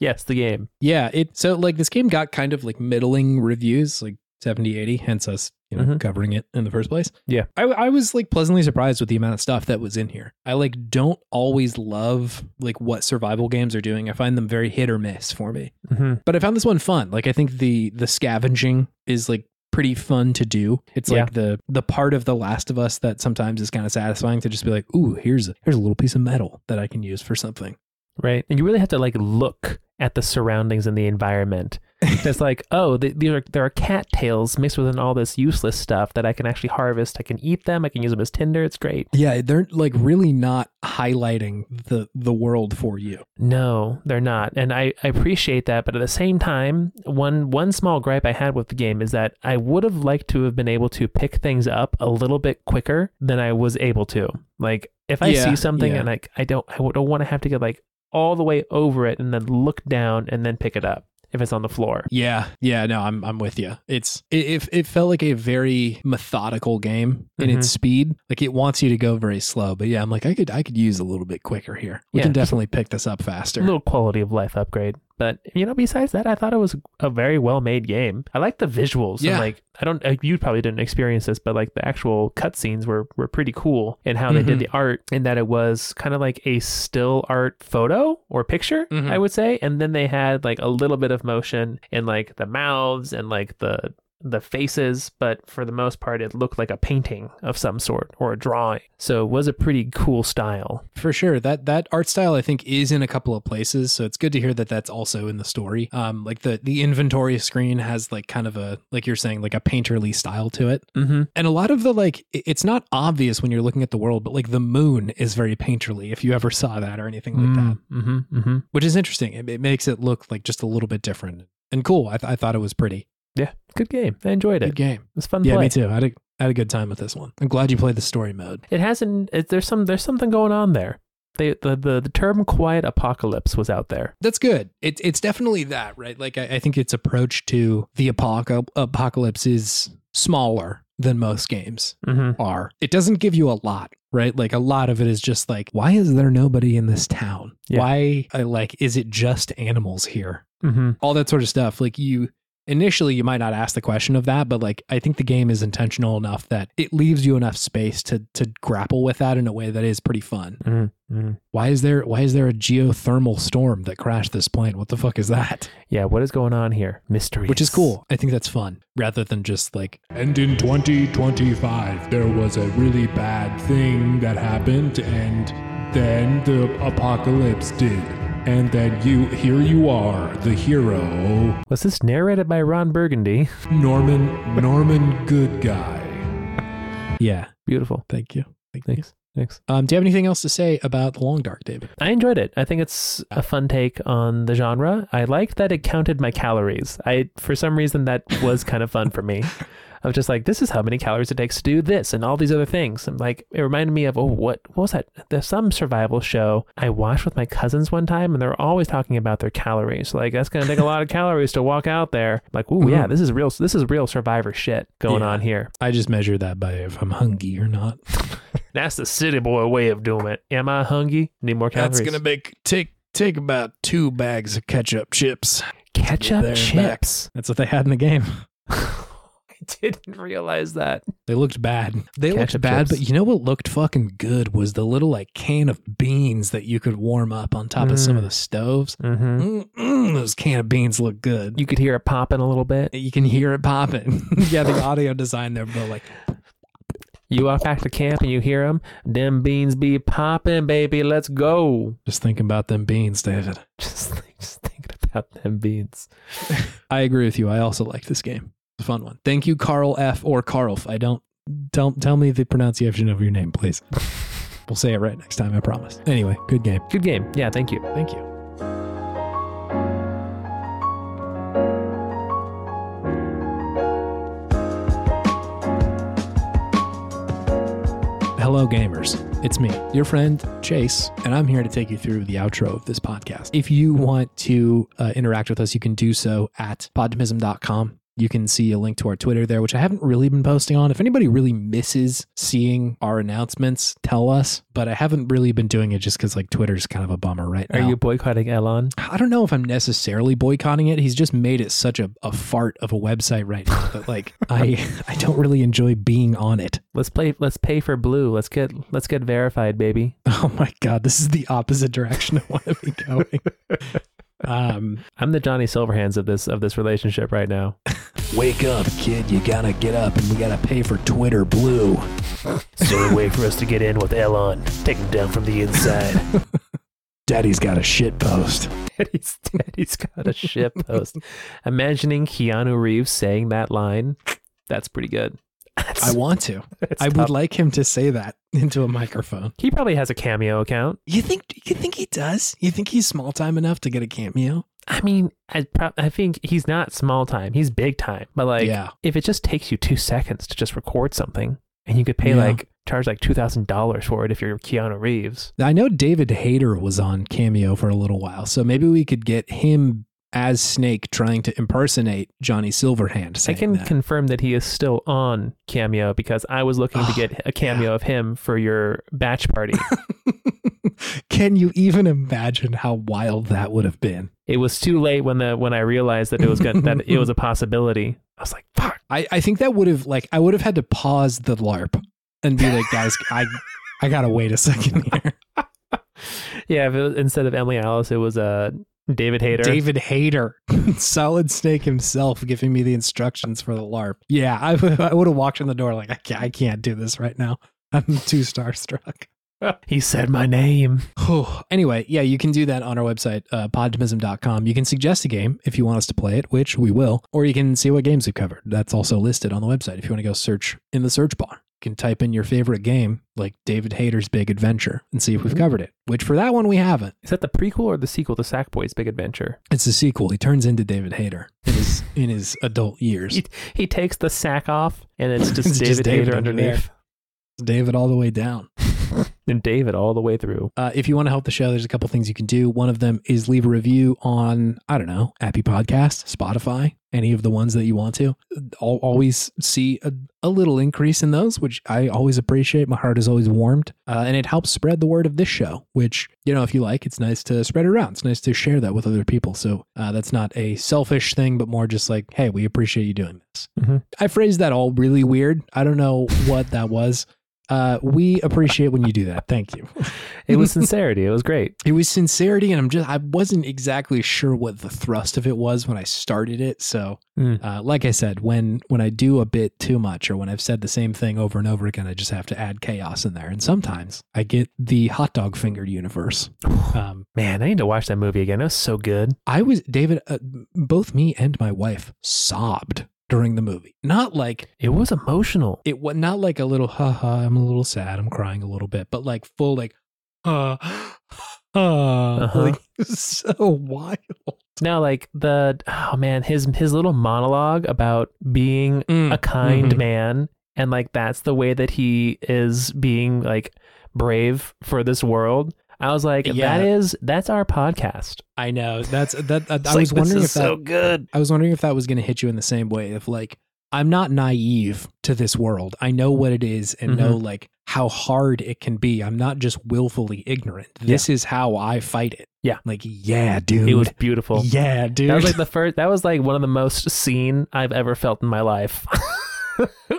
Yes, the game. Yeah, it so like this game got kind of like middling reviews, like 70, 80, hence us, you know, Mhm. covering it in the first place. Yeah. I, I was like pleasantly surprised with the amount of stuff that was in here. I like don't always love like what survival games are doing. I find them very hit or miss for me. hmm But I found this one fun. Like I think the the scavenging is like pretty fun to do. It's Yeah. like the the part of The Last of Us that sometimes is kind of satisfying to just be like, ooh, here's a, here's a little piece of metal that I can use for something. Right. And you really have to like look at the surroundings and the environment. It's like, oh, th- these are there are cattails mixed with all this useless stuff that I can actually harvest. I can eat them. I can use them as tinder. It's great. Yeah, they're like really not highlighting the the world for you. No, they're not. And I, I appreciate that, but at the same time, one one small gripe I had with the game is that I would have liked to have been able to pick things up a little bit quicker than I was able to. Like if I Yeah, see something yeah. and like I don't I don't want to have to get like all the way over it and then look down and then pick it up if it's on the floor. Yeah, yeah, no, I'm I'm with you. It's it it, it felt like a very methodical game in its mm-hmm. speed. Like it wants you to go very slow, but yeah, I'm like I could I could use a little bit quicker here. We Yeah, can definitely pick this up faster. A little quality of life upgrade. But you know, besides that, I thought it was a very well made game. I like the visuals. Yeah. And like I don't, you probably didn't experience this, but like the actual cutscenes were were pretty cool and how they did Mhm. the art, and that it was kind of like a still art photo or picture, Mhm. I would say, and then they had like a little bit of motion in like the mouths and like the the faces, but for the most part, it looked like a painting of some sort or a drawing. So it was a pretty cool style. For sure. That that art style I think is in a couple of places, so it's good to hear that that's also in the story. Um like the the inventory screen has like kind of a like you're saying like a painterly style to it. Mm-hmm. And a lot of the like it's not obvious when you're looking at the world, but like the moon is very painterly if you ever saw that or anything like that, Mm-hmm. Mm-hmm. which is interesting. It, it makes it look like just a little bit different and cool. I, th- I thought it was pretty Yeah, good game. I enjoyed it. good game. It was fun Yeah, play. me too. I had a, I had a good time with this one. I'm glad you played the story mode. It hasn't. It, there's some. There's something going on there. They, the, the the term quiet apocalypse was out there. That's good. It's it's definitely that, right? Like I, I think its approach to the apocal- apocalypse is smaller than most games Mm-hmm. are. It doesn't give you a lot, right? Like a lot of it is just like, why is there nobody in this town? Yeah. Why, like, is it just animals here? Mm-hmm. All that sort of stuff. Like you, initially you might not ask the question of that, but like I think the game is intentional enough that it leaves you enough space to to grapple with that in a way that is pretty fun. Mm, mm. Why is there why is there a geothermal storm that crashed this plane? What the fuck is that? Yeah, what is going on here? Mystery. Which is cool. I think that's fun rather than just like And in 2025, there was a really bad thing that happened, and then the apocalypse did. And that you, here you are, the hero, Was this narrated by Ron Burgundy? Norman, Norman Good Guy. yeah. Beautiful. Thank you. Thank you. Thanks. Thanks. Um, do you have anything else to say about the Long Dark, David? I enjoyed it. I think it's a fun take on the genre. I liked that it counted my calories. I for some reason that was kind of fun for me. I was just like, this is how many calories it takes to do this and all these other things. And like, it reminded me of, oh, what, what was that? There's some survival show I watched with my cousins one time, and they're always talking about their calories. Like, that's going to take a lot of calories to walk out there. like, oh, yeah, Mhm. this is real. This is real survivor shit going Yeah. on here. I just measure that by if I'm hungry or not. That's the city boy way of doing it. Am I hungry? Need more calories. That's gonna make take take about two bags of ketchup chips. ketchup back. chips. That's what they had in the game. I didn't realize that. They looked bad. They looked bad, chips. but you know what looked fucking good was the little like can of beans that you could warm up on top of some of Mm. the stoves. Mm-hmm. Those can of beans look good. You could hear it popping a little bit. You can hear it popping. yeah, the audio design there, but like You walk back to camp and you hear them. Them beans be popping, baby. Let's go. just thinking about them beans, David. Just, just thinking about them beans. I agree with you. I also like this game. A fun one. Thank you, Carl F. or Carlf. I don't tell tell me the pronunciation of your name, please. we'll say it right next time, I promise. Anyway, good game. Good game. Yeah, thank you. Thank you. Hello, gamers. It's me, your friend Chase, and I'm here to take you through the outro of this podcast. If you want to uh, interact with us, you can do so at podtimism.com. You can see a link to our Twitter there, which I haven't really been posting on. If anybody really misses seeing our announcements, tell us. But I haven't really been doing it just because like Twitter's kind of a bummer right now. Are now. you boycotting Elon? I don't know if I'm necessarily boycotting it. He's just made it such a, a fart of a website right now that like I I don't really enjoy being on it. Let's play. Let's pay for blue. Let's get. Let's get verified, baby. Oh my god, this is the opposite direction I want to be going. Um, I'm the Johnny Silverhands of this of this relationship right now. wake up, kid! You gotta get up, and we gotta pay for Twitter Blue. Is there a way for us to get in with Elon. Take him down from the inside. Daddy's got a shit post. Daddy's Daddy's got a shit post. Imagining Keanu Reeves saying that line, that's pretty good. I want to. I would like him to say that into a microphone. He probably has a cameo account. You think? You think he does? You think he's small time enough to get a cameo? I mean, I pro- I think he's not small time. He's big time. But like, yeah. if it just takes you two seconds to just record something, and you could pay Yeah. like charge like two thousand dollars for it if you're Keanu Reeves. I know David Hayter was on Cameo for a little while, so maybe we could get him as Snake trying to impersonate Johnny Silverhand. I can that. confirm that he is still on Cameo because I was looking to Oh, get a cameo of him for your batch party. can you even imagine how wild that would have been? it was too late when the when I realized that it was gonna, that it was a possibility. I was like, "Fuck!" I, I think that would have like I would have had to pause the LARP and be like, guys, I I gotta wait a second here. Yeah, if it was, instead of Emily Alice, it was uh, David Hayter. David Hayter, Solid Snake himself, giving me the instructions for the LARP. Yeah, I, would- I would have walked in the door like I can't, I can't do this right now. I'm too starstruck. he said my name. anyway, yeah, you can do that on our website, uh, podtimism.com. You can suggest a game if you want us to play it, which we will, or you can see what games we've covered. That's also listed on the website if you want to go search in the search bar. You can type in your favorite game, like David Hayter's Big Adventure, and see if we've mm-hmm. covered it, which for that one we haven't. Is that the prequel or the sequel to Sackboy's Big Adventure? It's the sequel. He turns into David Hayter in his, in his adult years. He, he takes the sack off, and it's just It's David just David Hayter under underneath. David all the way down. And David all the way through. Uh, if you want to help the show, there's a couple things you can do. One of them is leave a review on, I don't know, Apple Podcast, Spotify, any of the ones that you want to. I'll always see a, a little increase in those, which I always appreciate. My heart is always warmed. Uh, and it helps spread the word of this show, which, you know, if you like, it's nice to spread it around. It's nice to share that with other people. So uh, that's not a selfish thing, but more just like, hey, we appreciate you doing this. Mhm. I phrased that all really weird. I don't know what that was. Uh, we appreciate when you do that. Thank you. It was sincerity. It was great. It was sincerity, and I'm just I wasn't exactly sure what the thrust of it was when I started it. So, Mm. uh, like I said, when when I do a bit too much, or when I've said the same thing over and over again, I just have to add chaos in there. And sometimes I get the hot dog fingered universe. Um, Man, I need to watch that movie again. It was so good. I was David. Uh, both me and my wife sobbed during the movie. Not like It was emotional. it was not like a little haha. I'm a little sad. I'm crying a little bit, but like full like. Uh, uh, Uh-huh. like so wild. Now, like the oh man, his his little monologue about being Mm, a kind mhm. man and like that's the way that he is being like brave for this world. I was like, Yeah. that is that's our podcast. I know that's that. I, It's like, was this wondering is if that. so good. I was wondering if that was going to hit you in the same way. If like I'm not naive to this world, I know what it is and know Mm-hmm. like how hard it can be. I'm not just willfully ignorant. This is how I fight it. Yeah. like yeah, dude. It was beautiful. yeah, dude. That was like the first. That was like one of the most seen I've ever felt in my life.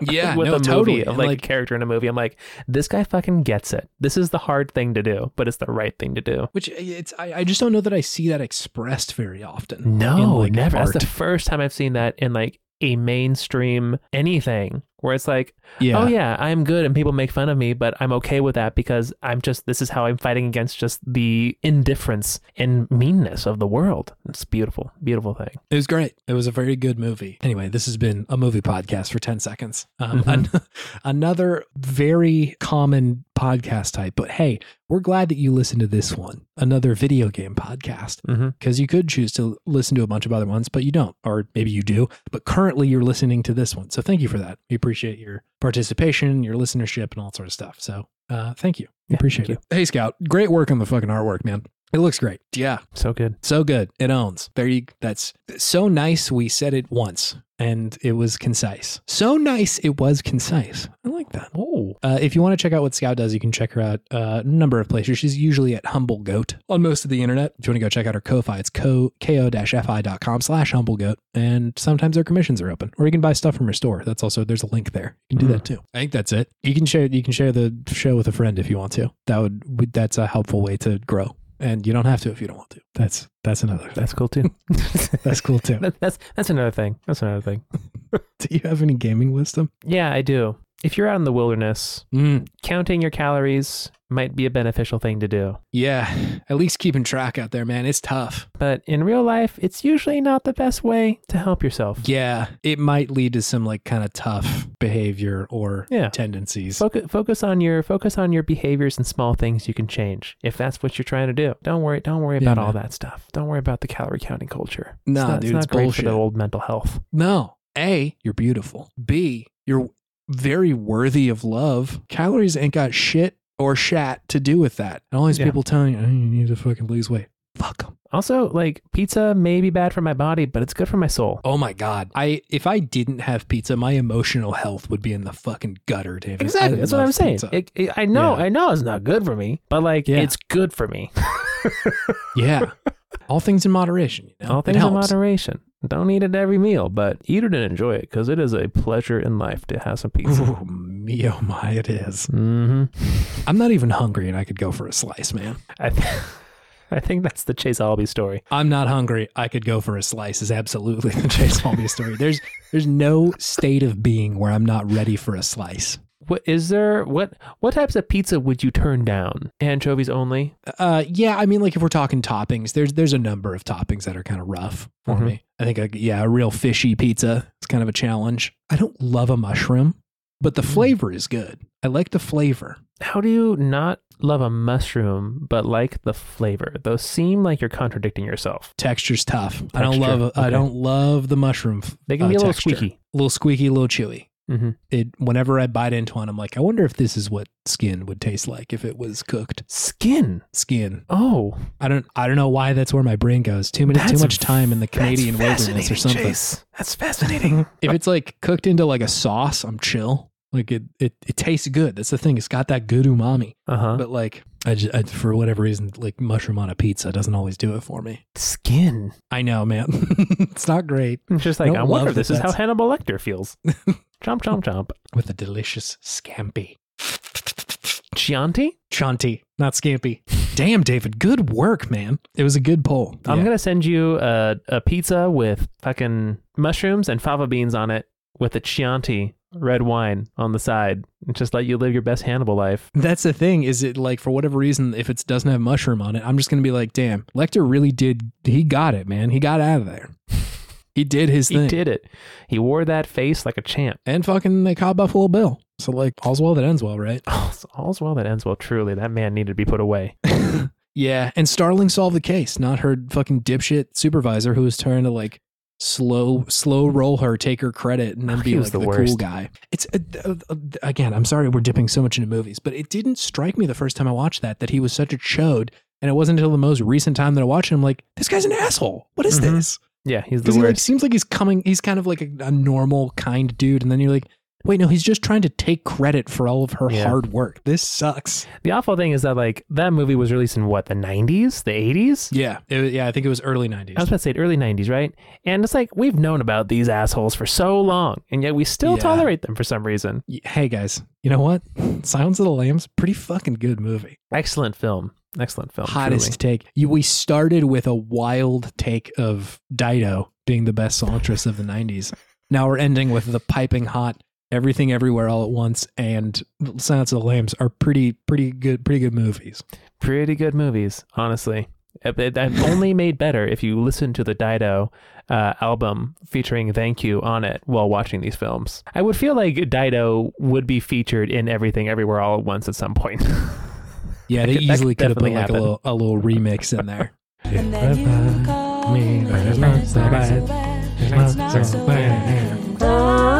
Yeah, with no, a movie totally. of And, like, like- a character in a movie. I'm like, this guy fucking gets it. This is the hard thing to do, but it's the right thing to do. Which uh, it's I, I just don't know that I see that expressed very often. No, like, never. art. That's the first time I've seen that in like a mainstream anything where it's like, yeah. oh yeah, I'm good and people make fun of me, but I'm okay with that because I'm just this is how I'm fighting against just the indifference and meanness of the world. It's beautiful, beautiful thing. It was great. It was a very good movie. Anyway, this has been a movie podcast for 10 seconds. Um, Mhm. an- another very common podcast type, but hey, we're glad that you listened to this one, another video game podcast, Mm-hmm. because you could choose to listen to a bunch of other ones, but you don't, or maybe you do, but currently you're listening to this one. So thank you for that. We appreciate your participation, your listenership, and all sort of stuff. So uh, thank you. Yeah, appreciate thank it. Hey, Scout, great work on the fucking artwork, man. It looks great. Yeah. So good. So good. It owns. There you that's so nice we said it once and it was concise. So nice it was concise. I like that. Oh, Uh, if you want to check out what Scout does, you can check her out uh, a number of places. She's usually at Humble Goat on most of the internet. If you want to go check out her Ko-Fi, it's ko, ko-fi.com slash Humble Goat. And sometimes their commissions are open. Or you can buy stuff from her store. That's also, there's a link there. You can do that too. I think that's it. You can share, you can share the show with a friend if you want to. That would, that's a helpful way to grow. And you don't have to if you don't want to. That's, that's another thing. that's cool too. That's cool too. That- that's that's another thing. That's another thing. Do you have any gaming wisdom? Yeah, I do. If you're out in the wilderness, Mm, counting your calories might be a beneficial thing to do. yeah, at least keeping track out there, man. It's tough. But in real life, it's usually not the best way to help yourself. Yeah, it might lead to some like kind of tough behavior or Yeah. tendencies. Focus, focus on your focus on your behaviors and small things you can change if that's what you're trying to do. Don't worry, don't worry Yeah, about all that stuff. Don't worry about the calorie counting culture. Nah, it's not, dude, it's not it's great bullshit. for the old mental health. No, A, you're beautiful. B, you're very worthy of love. Calories ain't got shit or shat to do with that. And all these Yeah. people telling you, oh, you need to fucking lose weight. Fuck them. Also, like pizza may be bad for my body, but it's good for my soul. Oh my god. I if I didn't have pizza, my emotional health would be in the fucking gutter, David. Exactly. I That's what love I'm saying. pizza. It, it- I know, Yeah. I know it's not good for me, but like Yeah. it's good for me. yeah. All things in moderation. You know? All It things in helps. moderation. Don't eat it every meal, but eat it and enjoy it because it is a pleasure in life to have some pizza. Ooh, me oh my, it is. hmm I'm not even hungry and I could go for a slice, man. I, th- I think that's the Chase Albee story. I'm not hungry. I could go for a slice is absolutely the Chase Holmes story. There's there's no state of being where I'm not ready for a slice. What is there? What what types of pizza would you turn down? Anchovies only. Uh, yeah, I mean, like if we're talking toppings, there's there's a number of toppings that are kind of rough for Mhm. me. I think, a, yeah, a real fishy pizza is kind of a challenge. I don't love a mushroom, but the Mm. flavor is good. I like the flavor. How do you not love a mushroom but like the flavor? Those seem like you're contradicting yourself. Texture's tough. I don't Texture, love. I don't love the mushroom. They can uh, be a little texture. squeaky. a little squeaky, a little chewy. Mm-hmm. It whenever I bite into one, I'm like, I wonder if this is what skin would taste like if it was cooked. Skin. Skin. Oh, I don't I don't know why that's where my brain goes. Too many too much time in the Canadian wilderness or something. Chase. That's fascinating. If it's like cooked into like a sauce, I'm chill. Like it, it, it tastes good. That's the thing. It's got that good umami. Uh huh. But like, I just, I, for whatever reason, like mushroom on a pizza doesn't always do it for me. Skin. I know, man. it's not great It's just like don't I wonder if this is how Hannibal Lecter feels. chomp chomp chomp. with a delicious scampi. Chianti. Chianti, not scampi. Damn, David, good work, man. It was a good poll. I'm Yeah. gonna send you a, a pizza with fucking mushrooms and fava beans on it with a Chianti red wine on the side and just let you live your best Hannibal life. That's the thing. Is it like for whatever reason, if it doesn't have mushroom on it, I'm just gonna be like, damn, Lecter really did. He got it, man. He got out of there. He did his He thing. did it. He wore that face like a champ. And fucking they caught Buffalo Bill. So like all's well that ends well, right? All's well that ends well. Truly, that man needed to be put away. yeah. And Starling solved the case, not her fucking dipshit supervisor who was trying to like slow slow roll her, take her credit, and then He be like the the, cool guy. It's uh, uh, again, I'm sorry we're dipping so much into movies, but it didn't strike me the first time I watched that that he was such a chode. And it wasn't until the most recent time that I watched him, like, this guy's an asshole. What is Mhm. this? Yeah, he's the Because he like worst. seems like he's coming. He's kind of like a, a normal, kind dude, and then you're like, wait, no, he's just trying to take credit for all of her Yeah. hard work. This sucks. The awful thing is that like that movie was released in what the 90s, the 80s. Yeah, it, yeah. I think it was early '90s. I was about to say early 90s, right? And it's like we've known about these assholes for so long, and yet we still Yeah. tolerate them for some reason. Hey guys, you know what? Silence of the Lambs, pretty fucking good movie. Excellent film. Excellent film. Hottest truly. take. You, we started with a wild take of Dido being the best songstress of the '90s. Now we're ending with the piping hot Everything Everywhere All at Once and Silence of the Lambs are pretty pretty good pretty good movies. Pretty good movies, honestly. It- it- And only made better if you listen to the Dido uh, album featuring Thank You on it while watching these films. I would feel like Dido would be featured in Everything Everywhere All at Once at some point. Yeah, they could- easily could could have put definitely like a little a little remix in there. And then you call me, but it's not so bad. It's not so bad.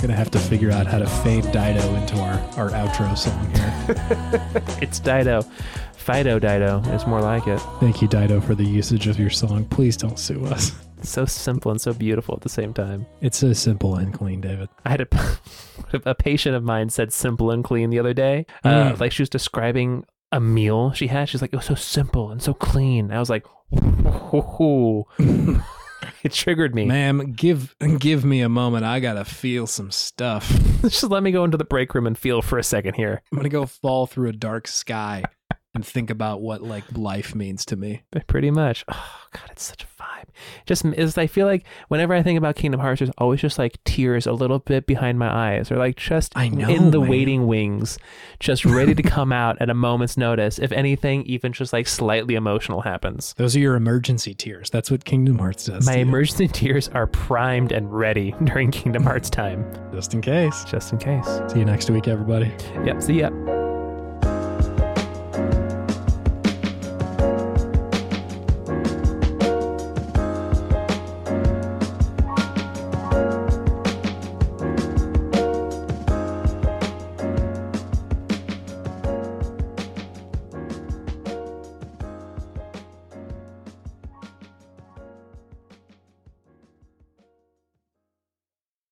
Gonna have to figure out how to fade Dido into our, our outro song here. it's Dido. Fido Dido is more like it. Thank you, Dido, for the usage of your song. Please don't sue us. It's so simple and so beautiful at the same time. It's so simple and clean, David. I had a, a patient of mine said simple and clean the other day. Uh, Mm. like she was describing a meal she had. She's like, it was so simple and so clean. I was like, it triggered me. Ma'am, give give me a moment. I gotta feel some stuff. Just let me go into the break room and feel for a second here. I'm gonna go fall through a dark sky and think about what like life means to me. But Pretty much. Oh God, it's such a vibe. Just is. I feel like whenever I think about Kingdom Hearts, there's always just like tears a little bit behind my eyes, or like just I know, in the man. waiting wings, just ready to come out at a moment's notice. If anything, even just like slightly emotional happens. Those are your emergency tears. That's what Kingdom Hearts does. My emergency tears are primed and ready during Kingdom Hearts time, just in case. just in case. See you next week, everybody. Yep. See ya.